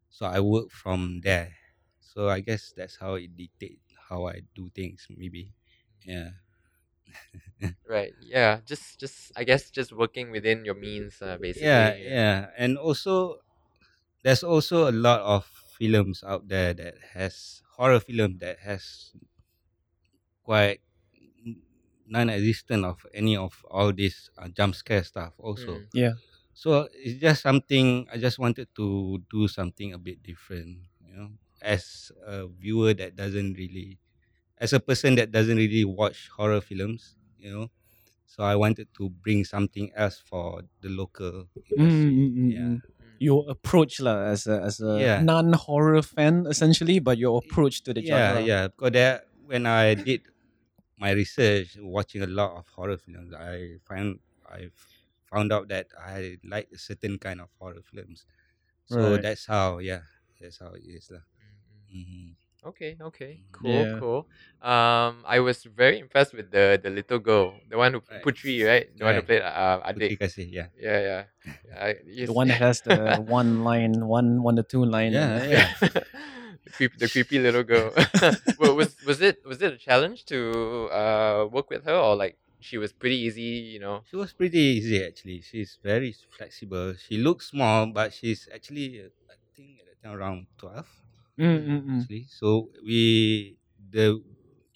So I work from there. So I guess that's how it dictates how I do things. Maybe, yeah. Right yeah just just i guess just working within your means uh, basically yeah yeah and also there's also a lot of films out there that has horror film that has quite non-existent of any of all this uh, jump scare stuff also Mm. Yeah. so it's just something i just wanted to do something a bit different you know as a viewer that doesn't really as a person that doesn't really watch horror films you know so i wanted to bring something else for the local Mm, industry mm, mm, yeah mm. your approach lah as a as a Yeah. non horror fan essentially, but your approach to the yeah, genre. yeah. yeah. Because that when I did my research, watching a lot of horror films, I find I found out that I like a certain kind of horror films. So Right. that's how, yeah, that's how it is lah. Mhm. Mm-hmm. Okay, okay, Mm. cool, Yeah. cool. Um, I was very impressed with the the little girl, the one who Right. Putri, right? The one who played uh, Putri Adik. Kasih, yeah. Yeah, yeah. (laughs) I, yes. The one that has the (laughs) one line, one one to two line. Yeah, yeah. (laughs) the, creep, the creepy little girl. well, was was it was it a challenge to uh work with her or like she was pretty easy, you know? She was pretty easy actually. She's very flexible. She looks small, but she's actually, uh, I think at the time around 12. Mm, mm, mm. actually. So we the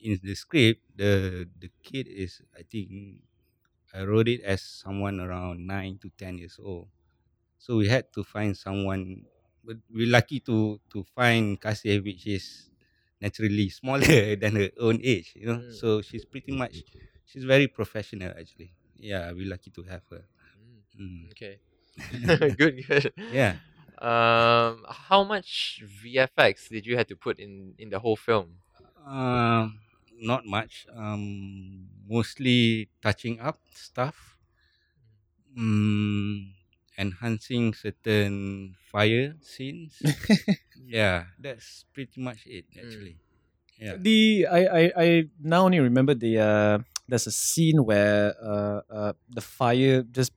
in the script the the kid is I think I wrote it as someone around nine to ten years old. So we had to find someone. But we're lucky to to find Kasih, which is naturally smaller (laughs) than her own age. You know, Mm. so she's pretty much she's very professional actually. Yeah, we're lucky to have her. Mm, Mm. Okay. (laughs) good, good. Yeah. Um, how much VFX did you have to put in in the whole film? Um, not much. Um, mostly touching up stuff. Mm, enhancing certain fire scenes. (laughs) yeah, that's pretty much it actually. Yeah. The I, I I now only remember the uh there's a scene where uh, uh the fire just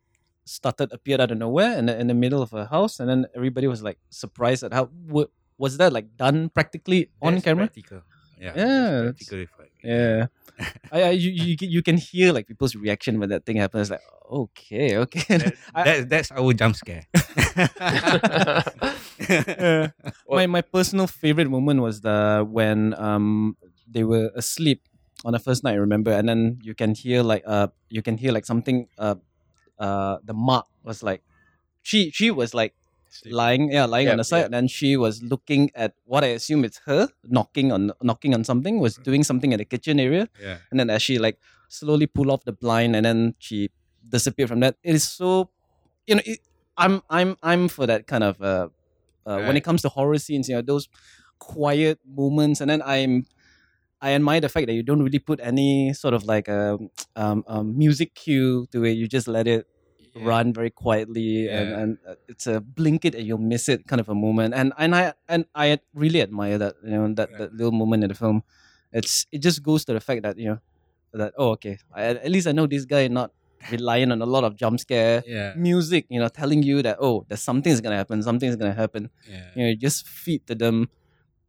started appeared out of nowhere in the, in the middle of a house and then everybody was like surprised at how wa- was that like done practically on That's camera Practical. Yeah. Yeah, practical yeah I, I you, you can- you can hear like people's reaction when that thing happens like okay okay That, (laughs) that, that's our jump scare. (laughs) Yeah. my my personal favorite moment was the when um they were asleep on the first night. I remember, and then you can hear like uh you can hear like something uh uh the mark was like she she was like lying yeah lying on the side, yep. and then she was looking at what I assume it's her knocking on knocking on something was doing something in the kitchen area, yeah. and then as she like slowly pull off the blind and then she disappeared from that. It is so you know it, i'm i'm i'm for that kind of uh, uh when it comes to horror scenes you know those quiet moments and then i'm i admire the fact that you don't really put any sort of like a (tsk) um, um music cue to it you just let it Yeah. run very quietly and, Yeah. and uh, it's a blink it and you'll miss it kind of a moment and and i and i really admire that you know that, Right. that little moment in the film it's it just goes to the fact that you know that oh okay I, at least i know this guy not relying on a lot of jump scare Yeah. music you know telling you that oh there's something's gonna happen something's gonna happen Yeah. you know you just feed to them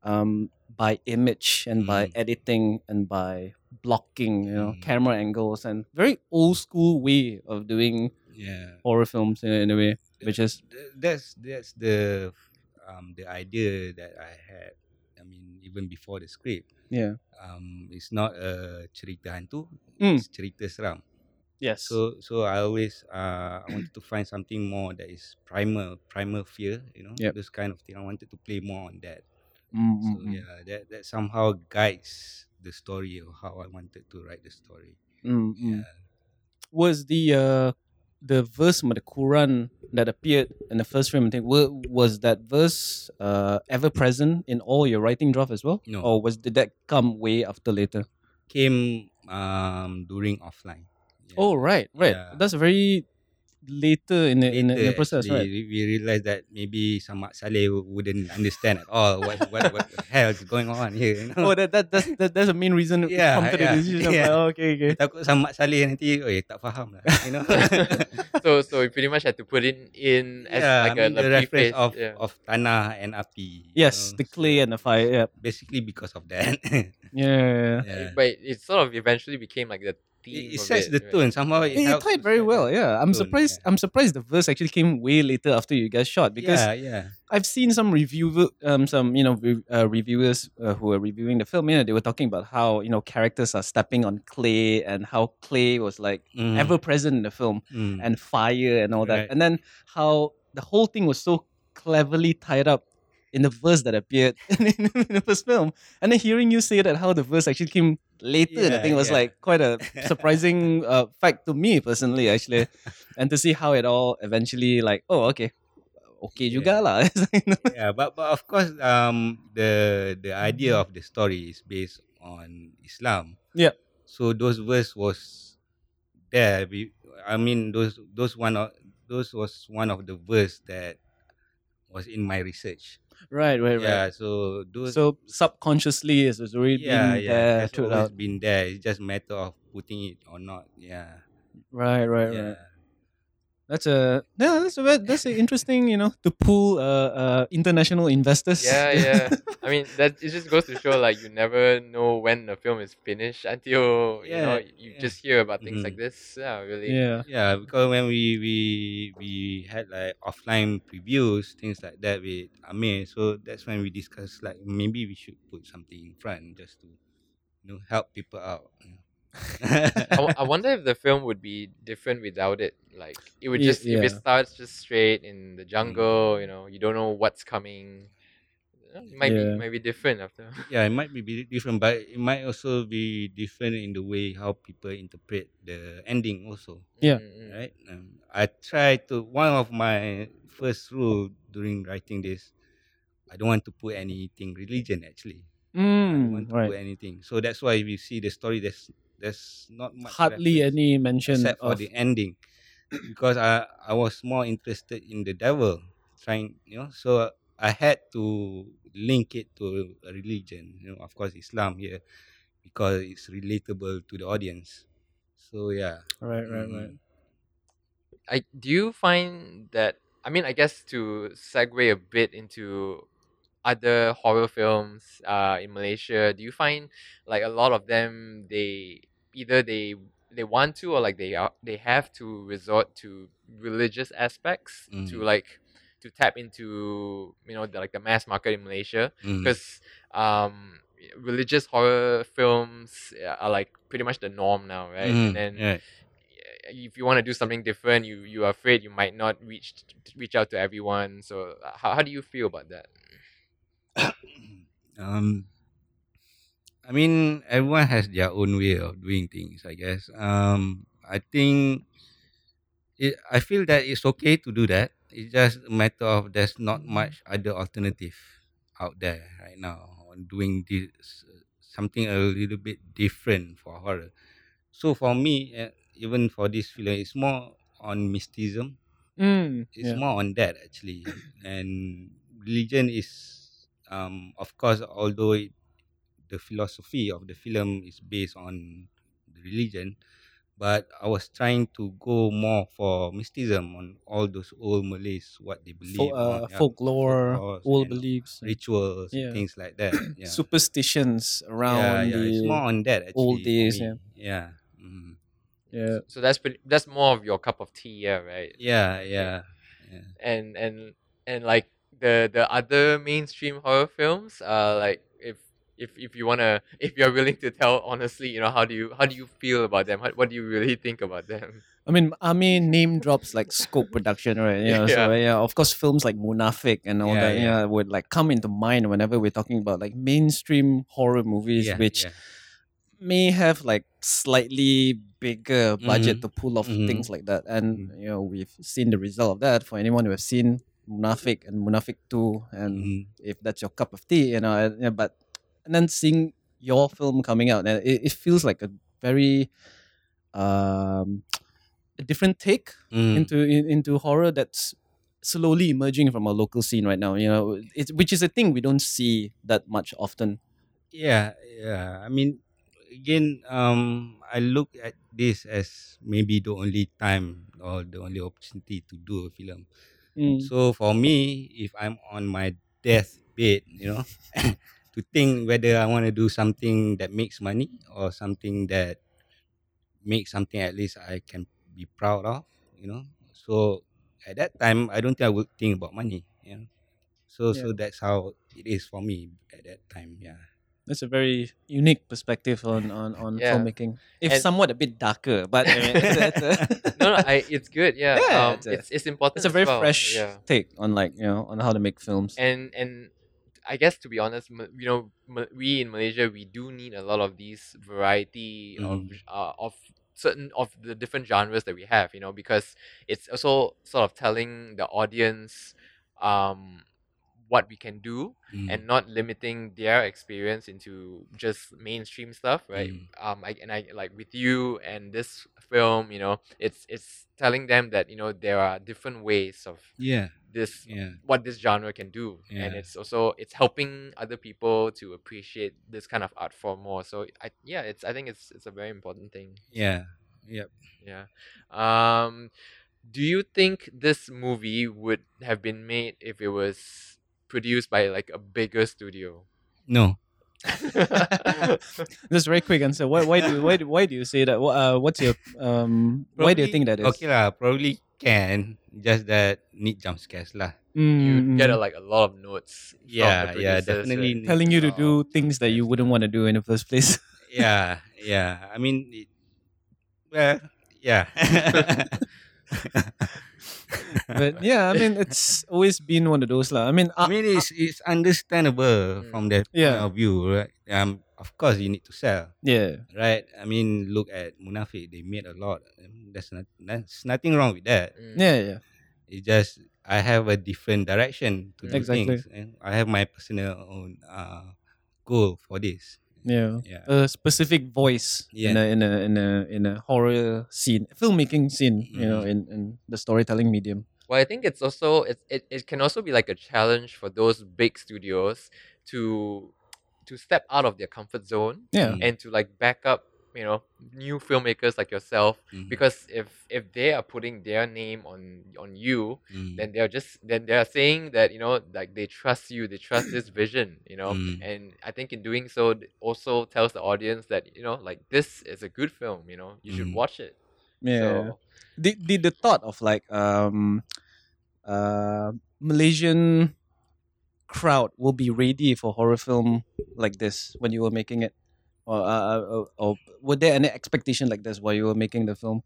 um by image and by Mm. editing and by blocking you know Mm. camera angles and very old school way of doing Yeah. horror films in, a- in a way which is that's that's the um the idea that I had. I mean, even before the script, yeah um, it's not a cerita hantu, Mm. it's cerita seram. yes So so I always uh I wanted to find something more that is primal, primal fear. You know, Yep. those kind of thing. I wanted to play more on that. Mm, So yeah, that that somehow guides the story of how I wanted to write the story. Mm, mm. Yeah. was the uh the verse from the Quran that appeared in the first film, I think, was that verse uh, ever present in all your writing draft as well? No. Or was did that come way after later? Came um during offline. Yeah. Oh, right, right. Yeah. That's very later in the, in, the, in the process, actually, right? we- we realized that maybe some Mat Salleh wouldn't understand at all what what what the hell is going on here. You know? Oh, that, that that's that, that's the main reason it Yeah, come to the yeah, decision. yeah. like, oh, okay, okay. Takut sama Mat Salleh nanti, oh, tak faham lah. You know? (laughs) so so we pretty much had to put it in as yeah, like I a, mean, a the reference preface. of yeah. of tanah and api. you Yes, know, the clay and the fire. Yeah, Basically because of that. (laughs) yeah. yeah. But it sort of eventually became like the theme. It, it sets it, the right? tone. Somehow it, It, it helps tied to very well. Yeah, I'm tone, surprised. yeah. I'm surprised the verse actually came way later after you guys shot because yeah, yeah. I've seen some review, um, some you know re- uh, reviewers uh, who are reviewing the film. You know, they were talking about how you know characters are stepping on clay and how clay was like Mm, ever present in the film mm. and fire and all that, Right. and then how the whole thing was so cleverly tied up in the verse that appeared in, (laughs) in the first film, and then hearing you say that how the verse actually came later, I Yeah, think was yeah. like quite a surprising uh, fact to me personally, actually, (laughs) and to see how it all eventually like, oh, okay, okay Yeah. juga lah. (laughs) yeah, but but of course, um, the the idea of the story is based on Islam. Yeah. So those verse was there. We, I mean, those those one of those was one of the verse that was in my research. (laughs) right, right, Yeah. right. So those. So subconsciously, it's it's already yeah, been yeah, there throughout. always been there. It's just matter of putting it or not. Yeah. Right, right, yeah. right. That's a yeah. That's a that's a interesting. You know, to pull uh, uh international investors. Yeah, (laughs) yeah. I mean, that it just goes to show like you never know when a film is finished until you know you yeah. just hear about things like Mhm. this. Yeah, really. yeah. Yeah, because when we we we had like offline previews, things like that with Amir, so that's when we discussed like maybe we should put something in front just to you know help people out. you know. (laughs) I, w- I wonder if the film would be different without it. Like it would just if it starts just straight in the jungle, you know, you don't know what's coming. It might Yeah. be might be different after. (laughs) yeah, it might be different, but it might also be different in the way how people interpret the ending also. Yeah. Mm, mm. right? Um, I try to one of my first rule during writing this, I don't want to put anything religion actually. I don't want Mm, to put anything. So that's why we see the story. There's there's not much Hardly any mention except for of the ending, (clears throat) because I I was more interested in the devil trying you know. So I had to link it to a religion. You know, of course Islam here, because it's relatable to the audience. So yeah. right, right, right. mm, I do you find that I mean I guess to segue a bit into other horror films uh in Malaysia, do you find like a lot of them they either they they want to or like they are they have to resort to religious aspects to Mm. like to tap into you know the, like the mass market in Malaysia mm, because um religious horror films are like pretty much the norm now right mm, and then yeah. if you want to do something different, you you are afraid you might not reach reach out to everyone. So uh, how how do you feel about that? (coughs) um, I mean, everyone has their own way of doing things. I guess. Um, I think. It, I feel that it's okay to do that. It's just a matter of there's not much other alternative out there right now on doing this something a little bit different for horror. So for me, uh, even for this film, it's more on mysticism Mm, it's yeah. more on that actually and religion is um of course although it, the philosophy of the film is based on the religion but i was trying to go more for mysticism on all those old malays what they believe Fol- uh, on yeah, folklore, folklores old beliefs, and rituals Yeah. things like that (coughs) yeah superstitions around yeah, it's the more on that actually old days, yeah. yeah mm. yeah. So that's pretty, that's more of your cup of tea, yeah, right? yeah yeah yeah And and and like the the other mainstream horror films, uh, like if if you wanna (laughs) if you're willing to tell honestly, you know, how do you how do you feel about them? How, what do you really think about them? I mean, I mean, name drops like Skop Production, right? (laughs) Yeah. So yeah, of course, films like Munafik and all Yeah, that, yeah. yeah, would like come into mind whenever we're talking about like mainstream horror movies, yeah, which yeah. may have like slightly bigger budget Mhm. to pull off Mhm. things like that. And Mhm. you know, we've seen the result of that for anyone who has seen Munafik and Munafik 2 and Mhm. if that's your cup of tea, you know, yeah, but and then seeing your film coming out and it, it feels like a very um a different take Mm. into in, into horror that's slowly emerging from our local scene right now you know it's which is a thing we don't see that much often yeah yeah i mean again um i look at this as maybe the only time or the only opportunity to do a film Mm. so for me if i'm on my deathbed you know (laughs) to think whether i want to do something that makes money or something that makes something at least i can be proud of you know so at that time i don't think i would think about money you know so so that's how it is for me at that time yeah that's a very unique perspective on on, on Yeah. filmmaking if And- somewhat a bit darker but I mean, it's, it's a, (laughs) No, no, I, it's good. Yeah, (laughs) Yeah, um, it's a- it's it's important. it's a as very well, fresh Yeah. take on like you know on how to make films and and I guess to be honest, you know, we in Malaysia we do need a lot of these variety of Mm. uh, of certain of the different genres that we have. You know, because it's also sort of telling the audience um what we can do Mm. and not limiting their experience into just mainstream stuff right Mm. um I, and i like with you and this film you know it's it's telling them that you know there are different ways of yeah, this yeah, what this genre can do and it's also it's helping other people to appreciate this kind of art form more. So i yeah it's i think it's it's a very important thing. Yeah, yep. yeah. Um do you think this movie would have been made if it was produced by like a bigger studio? No, (laughs) Just very quick answer. Why why do why do, why do you say that? Uh, what's your um? why do you think that is? Okay lah, probably can. Just that need jump scares lah. you Mm, get a, mm. like a lot of notes Yeah, the yeah, definitely. right? telling you to do things that you wouldn't want to do in the first place. Yeah, yeah. I mean, it, well, yeah. (laughs) (laughs) but yeah, I mean, it's always been one of those lah. I mean, I uh, mean, it's it's understandable Mm. from that Yeah. point of view, right? Um, of course, you need to sell, yeah, right? I mean, look at Munafik; they made a lot. Um, There's not, there's nothing wrong with that. Mm. yeah, yeah. It's just I have a different direction to do Exactly. things, and I have my personal own uh, goal for this. Yeah. Yeah, A specific voice in a in a in a in a horror scene, filmmaking scene, you know, in, in the storytelling medium. Well, I think it's also it, it, it can also be like a challenge for those big studios to to step out of their comfort zone Yeah. Mm. and to like back up, you know, new filmmakers like yourself. Mhm. Because if if they are putting their name on on you, Mm. then they're just then they're saying that you know like they trust you, they trust this (coughs) vision, you know. Mm. And I think in doing so, also tells the audience that you know like this is a good film, you know, you should Mm. watch it. Yeah. So, Did did the thought of like um uh Malaysian crowd will be ready for horror film like this when you were making it? Or uh, uh, uh, or were there any expectation like this while you were making the film?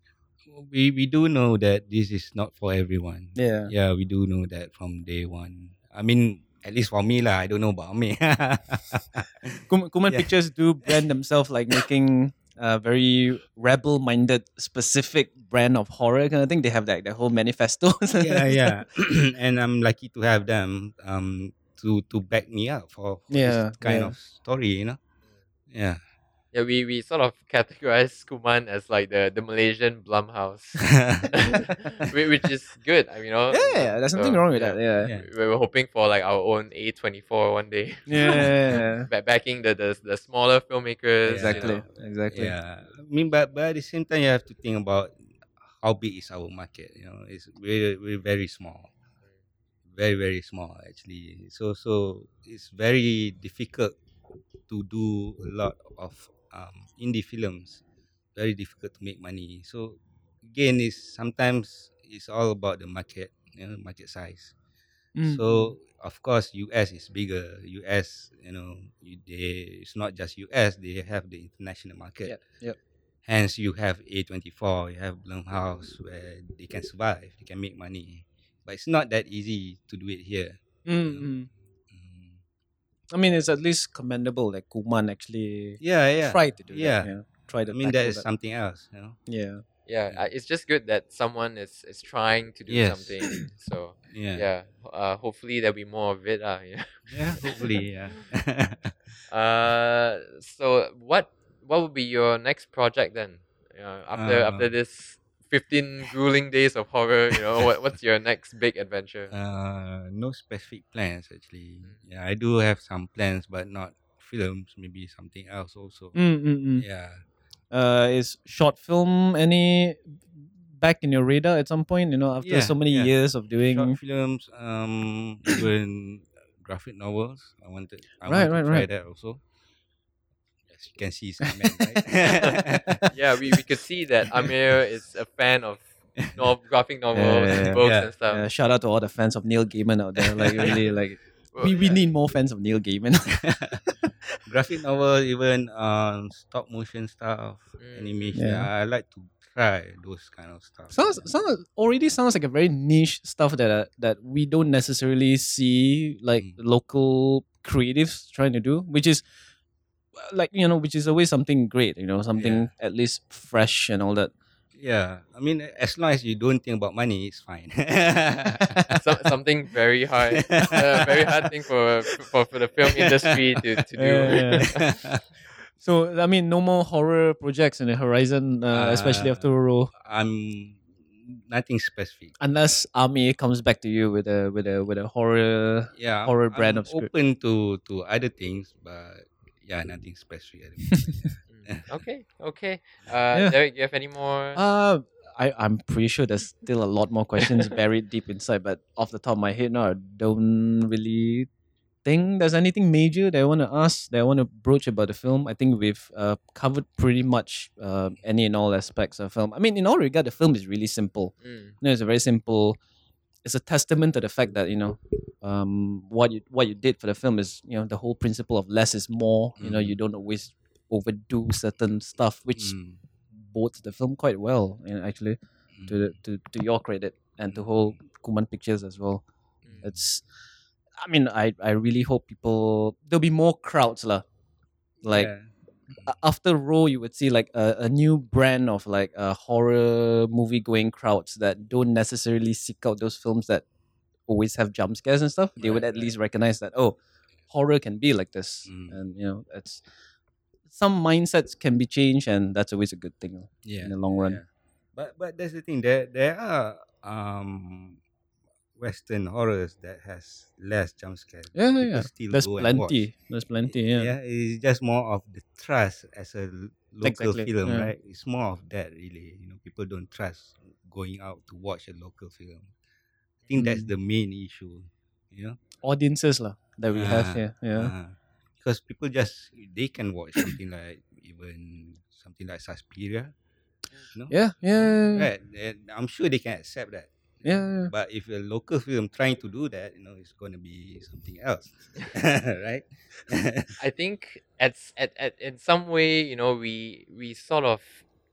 we we do know that this is not for everyone. Yeah. Yeah, we do know that from day one. I mean, at least for me lah. I don't know about me. (laughs) Kum- Kuman Yeah. Pictures do brand themselves like making a very rebel-minded, specific brand of horror kind of thing. They have like the whole manifesto. (laughs) yeah, yeah. (clears throat) and I'm lucky to have them um to to back me up for, for Yeah, this kind yeah. of story, you know. Yeah. yeah, we, we sort of (laughs) categorize Kuman as like the, the Malaysian Blumhouse. (laughs) Whi- which is good. I mean, you know. yeah, there's nothing so, wrong with yeah. that. Yeah. Yeah. We were hoping for like our own A24 one day. (laughs) Yeah. Ba- backing the, the the smaller filmmakers. you exactly. know. Exactly. yeah. I mean, but but at the same time, you have to think about how big is our market. You know, it's we're we're very small, very very small actually. So so it's very difficult to do a lot of um, indie films. Very difficult to make money. So again, is sometimes it's all about the market, you know, market size. Mm. So of course, US is bigger. US, you know, you- they it's not just US. They have the international market. Yep, yep. Hence, you have A24, you have Blumhouse, where they can survive, they can make money. But it's not that easy to do it here. Mm, mm. Mm. I mean, it's at least commendable. Like Kuman actually Yeah, yeah. tried to do Yeah. that. Yeah. Try to I mean, tackle that is that. something else, you know. Yeah. Yeah, uh, it's just good that someone is, is trying to do Yes. something. So (clears throat) Yeah. yeah, uh, hopefully there'll be more of it. Uh, (laughs) yeah. Yeah, hopefully, yeah. (laughs) Uh, so what what would be your next project then? Uh, after after Uh, this fifteen grueling days of horror, you know, what what's your next big adventure? uh, no specific plans, actually. Yeah, I do have some plans, but not films, maybe something else also. Mm, mm, mm. Yeah. Uh, is short film any back in your radar at some point? You know, after Yeah, so many yeah. years of doing. short films, um, even graphic novels. I wanted, I Right, want right, to try right. that also. As you can see, it's man, right? (laughs) yeah, we, we could see that Amir is a fan of no, graphic novels yeah, and yeah. books Yeah, and stuff. Yeah, shout out to all the fans of Neil Gaiman out there. Like really, (laughs) like Well, we, we yeah. need more fans of Neil Gaiman. (laughs) graphic novel, even um, stop motion stuff, Mm. animation. Yeah. I like to try those kind of stuff. sounds sounds already sounds like a very niche stuff that uh, that we don't necessarily see like Mm. local creatives trying to do, which is like you know, which is always something great. You know, something at least fresh and all that. Yeah, I mean, as long as you don't think about money, it's fine. (laughs) Some, something very hard, uh, very hard thing for, for for the film industry to, to do. Yeah, yeah. So I mean, no more horror projects in the horizon, uh, especially after Uh, Roh. I'm nothing specific. Unless Amir comes back to you with a with a with a horror. Yeah, horror I'm brand of script. open to to other things, but yeah, nothing special. At the moment. Mm, Okay, okay. Uh, Yeah. Derek, you have any more? Uh I I'm pretty sure there's still a lot more questions (laughs) buried deep inside, but off the top of my head now, I don't really think there's anything major that I want to ask, that I want to broach about the film. I think we've uh, covered pretty much uh, any and all aspects of film. I mean, in all regard, the film is really simple. Mm, you know, it's a very simple. It's a testament to the fact that you know, um, what you what you did for the film is you know the whole principle of less is more. You know, you don't always overdo certain stuff, which Mm, bodes the film quite well. You know, actually, mm, to to to your credit and to whole Kuman Pictures as well. mm. It's, I mean, I I really hope people there'll be more crowds lah. Like yeah. A- after Roh, you would see like a, a new brand of like uh, horror movie going crowds that don't necessarily seek out those films that always have jump scares and stuff. They would at right. least recognize that oh, horror can be like this, Mm. and you know it's some mindsets can be changed, and that's always a good thing yeah, in the long run. yeah. But but that's the thing. There there are um Western horrors that has less jump scares. Yeah, People yeah. Still There's go and watch. plenty. There's plenty. Yeah. yeah, it's just more of the trust as a local Exactly, film, yeah. right? It's more of that really. You know, people don't trust going out to watch a local film. I think that's Mm. the main issue. You know, Audiences lah that we have Ah, here. Yeah. Uh, because people just they can watch something like even something like Suspiria. You know, Yeah. Yeah. Yeah. right? and I'm sure they can accept that. Yeah. But if a local film trying to do that, you know, it's going to be something else, (laughs) right? I think at, at at in some way, you know, we we sort of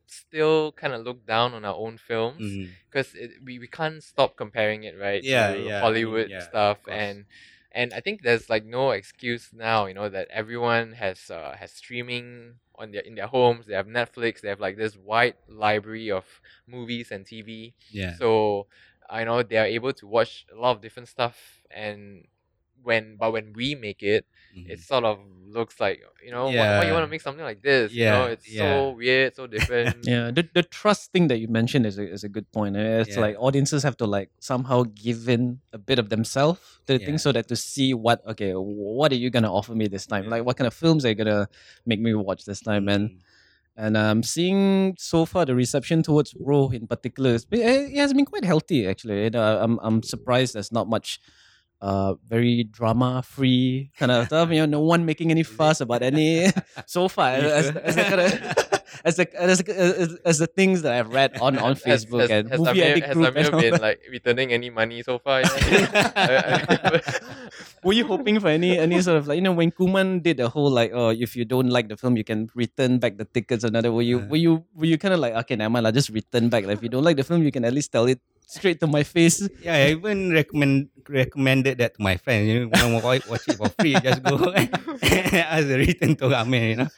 still kind of look down on our own films because we, we can't stop comparing it, right? Yeah, to yeah, I mean, Hollywood yeah, stuff and and I think there's like no excuse now, you know, that everyone has uh, has streaming on their in their homes. They have Netflix. They have like this wide library of movies and TV. Yeah. So I know they are able to watch a lot of different stuff and when but when we make it, Mhm. it sort of looks like you know why, why you want to make something like this you know Yeah, it's so weird so (laughs) different Yeah, the, the trust thing that you mentioned is a, is a good point. It's Yeah. like audiences have to like somehow give in a bit of themselves to the thing so that to see what okay, what are you gonna offer me this time? Yeah. Like what kind of films are you gonna make me watch this time? And And um seeing so far the reception towards Roh in particular, eh, it has been quite healthy actually. And, uh, I'm I'm surprised there's not much uh very drama free kind of stuff. You know, no one making any (laughs) fuss about any (laughs) so far You as, as kind of as the as, as, as the things that I've read on on (laughs) Facebook has, and has movie Amir, addict has group Amir and all been that. like returning any money so far? (laughs) I- I- (laughs) Were you hoping for any any sort of like you know when Kuman did the whole like oh if you don't like the film you can return back the tickets or another were you were you were you kind of like okay never mind I'll just return back like if you don't like the film you can at least tell it straight to my face (laughs) Yeah, I even recommend recommended that to my friends. You know, want to watch, watch it for free, just go (laughs) (laughs) as a return to Amir, you know.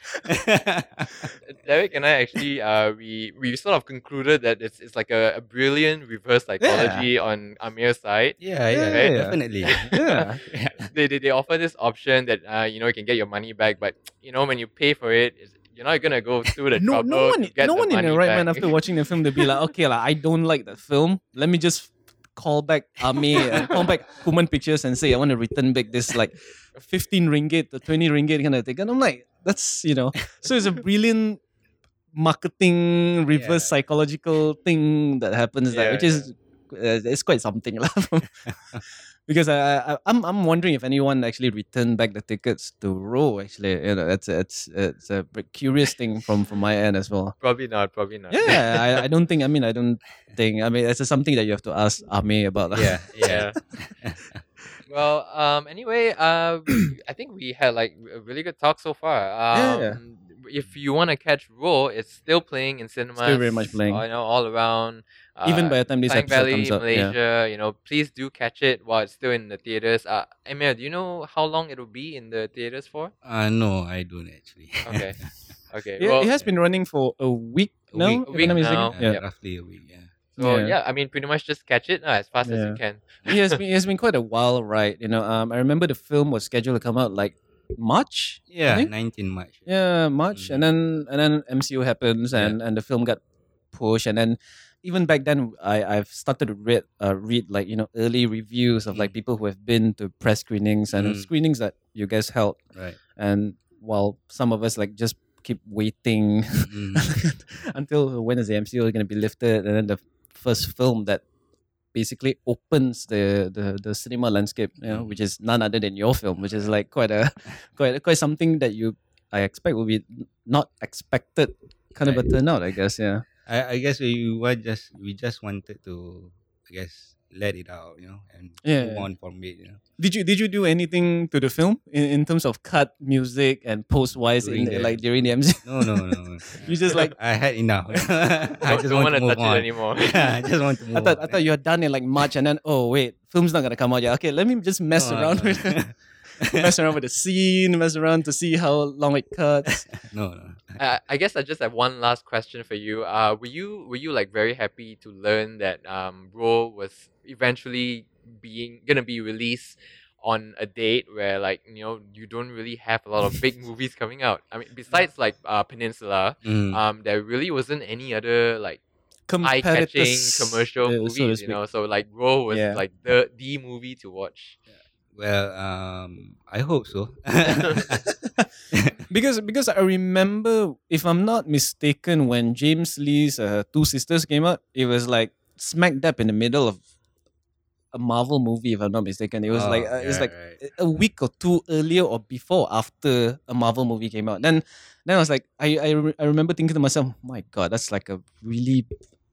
Derek and I actually uh we we sort of concluded that it's it's like a, a brilliant reverse psychology on Amir's side. yeah, yeah, Yeah, yeah. definitely. Yeah. yeah. They, they they offer this option that uh you know you can get your money back, but you know when you pay for it, it's, you're not gonna go through the no trouble no one to get no the one in the right back. mind after watching the film to be like okay like I don't like the film let me just call back uh, (laughs) call back Kuman Pictures and say I want to return back this like 15 ringgit to 20 ringgit kind of thing and I'm like that's you know so it's a brilliant marketing reverse Yeah. psychological thing that happens there Yeah, which is uh, it's quite something. (laughs) because I, I I'm I'm wondering if anyone actually returned back the tickets to Roh. Actually, you know, it's it's it's a curious thing from from my end as well. Probably not. Probably not. Yeah, (laughs) I, I don't think. I mean, I don't think. I mean, it's just something that you have to ask Ame about. lah. yeah, yeah. Yeah. (laughs) well, um, anyway, uh, (clears throat) I think we had like a really good talk so far. Um, Yeah. If you want to catch Roh, it's still playing in cinemas. Still very much playing. uh, You know, all around. Uh, Even by the time this Klang episode Valley, comes out, yeah. Malaysia. You know, please do catch it while it's still in the theaters. Uh, Emir, do you know how long it'll be in the theaters for? Uh, no, I don't actually. Okay. (laughs) Okay. Yeah, well, it has been running for a week A now. week. if A I'm week now, Yeah, Yeah. roughly a week. Yeah. So Yeah. yeah. I mean, pretty much just catch it uh, as fast as you can. it has been it has been quite a while, right? You know, um, I remember the film was scheduled to come out like March. Yeah, 19 March. Yeah, March, and then and then MCO happens, Yeah. and and the film got pushed, and then even back then, I I've started to read uh, read like you know early reviews of like Mm. people who have been to press screenings and Mm. screenings that you guys held, Right. and while some of us like just keep waiting Mm. (laughs) until when is the MCO going to be lifted, and then the first film that basically opens the the, the cinema landscape, you know, Mm. which is none other than your film, which is like quite a (laughs) quite quite something that you I expect will be not expected kind of a turnout, I guess. Yeah. I, I guess we were just we just wanted to I guess let it out, you know, and Yeah. move on from it, you know. Did you did you do anything to the film in, in terms of cut, music, and post wise in During the, the- like during the MCO? (laughs) No, no, no. (laughs) You just like- I had enough. (laughs) I just don't want wanna to move touch on. it anymore. yeah, I just want to move I thought I thought you were done in like March, and then oh wait, film's not gonna come out yet. Okay, let me just mess No, around no. with mess around with the scene, mess around to see how long it cuts. no, no. Uh, I guess I just have one last question for you. Uh, were you were you like very happy to learn that um, Roh was eventually being gonna be released on a date where like you know you don't really have a lot of big (laughs) movies coming out. I mean, besides like uh, Peninsula, Mm. um, there really wasn't any other like eye-catching commercial uh, so movies. you know, so like Roh was Yeah. like the the movie to watch. well, um, I hope so. (laughs) (laughs) because because I remember, if I'm not mistaken, when James Lee's uh, Two Sisters came out, it was like smack dab in the middle of a Marvel movie. If I'm not mistaken, it was Oh, like uh, it was yeah, like right. a week or two earlier or before after a Marvel movie came out. Then then I was like, I I, re- I remember thinking to myself, my God, that's like a really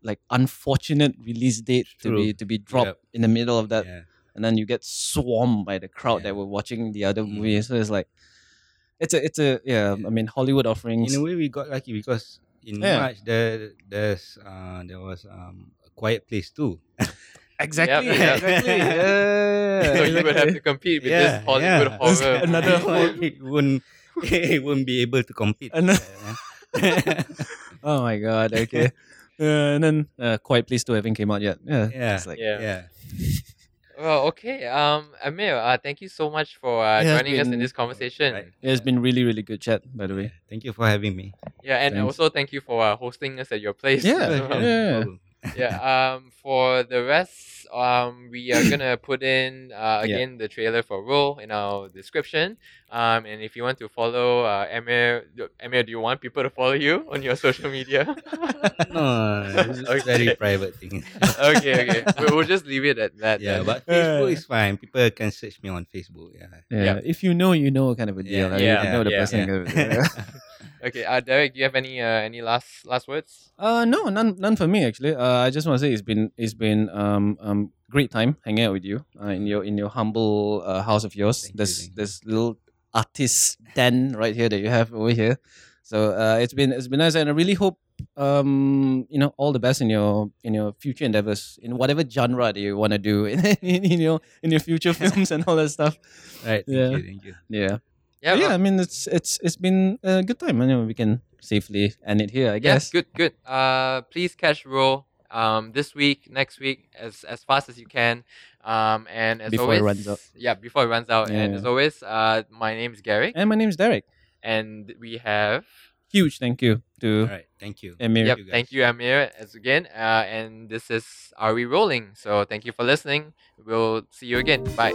like unfortunate release date to be to be dropped Yep. in the middle of that, yeah. and then you get swarmed by the crowd Yeah. that were watching the other Mm. movie. So it's like. It's a, it's a, yeah. I mean, Hollywood offerings. In a way, we got lucky because in. March there there's uh there was um a quiet place too. (laughs) Exactly, Yep, yep. exactly. (laughs) Yeah, so you would have to compete with this Hollywood yeah. horror. Another movie. it wouldn't it wouldn't be able to compete. (laughs) Oh my god. Okay. (laughs) Uh, and then uh, Quiet Place Two haven't came out yet. Yeah. yeah. It's like, Yeah. yeah. Well, okay. Um, Amir, uh, thank you so much for uh, It has joining us in this conversation. Right. It's been really, really good chat, by the way. Thank you for having me. Yeah, and Thanks. also thank you for uh, hosting us at your place. Yeah, as well. yeah. no problem. Yeah. (laughs) Um, for the rest, um, we are gonna (coughs) put in uh, Yeah. again the trailer for Roh in our description. Um, and if you want to follow uh, Emir, do- Emir, do you want people to follow you on your social media? No, it's a (laughs) Okay. very private thing. (laughs) okay, okay. We- We'll just leave it at that. yeah, then. but Facebook is fine. People can search me on Facebook. Yeah. Yeah. Yeah. If you know, you know, kind of a deal. Yeah, like, you yeah, know the yeah, person. yeah. Kind of- yeah. okay. Uh, Derek, do you have any uh, any last last words? Uh no, none none for me actually. Uh, I just want to say it's been it's been um um great time hanging out with you uh, in your in your humble uh, house of yours. Thank this you. this little artist den right here that you have over here. So uh, it's been it's been nice, and I really hope um you know all the best in your in your future endeavors in whatever genre that you want to do (laughs) in, in, in your in your future (laughs) films and all that stuff. Right. Thank Yeah. you. Thank you. Yeah, Yeah, yeah. I mean, it's it's it's been a good time. I know we can safely end it here. I Yeah, guess. good, good. Uh, please catch Roh um this week, next week, as as fast as you can. Um, and as Before it always, runs out. Yeah, before it runs out. And Yeah. as always, uh, my name is Gary, And my name is Derek. and we have. Huge thank you to All right. Thank you. Amir. Yep, you, thank you, Amir, as again. Uh, and this is Are We Rolling? So thank you for listening. We'll see you again. Bye.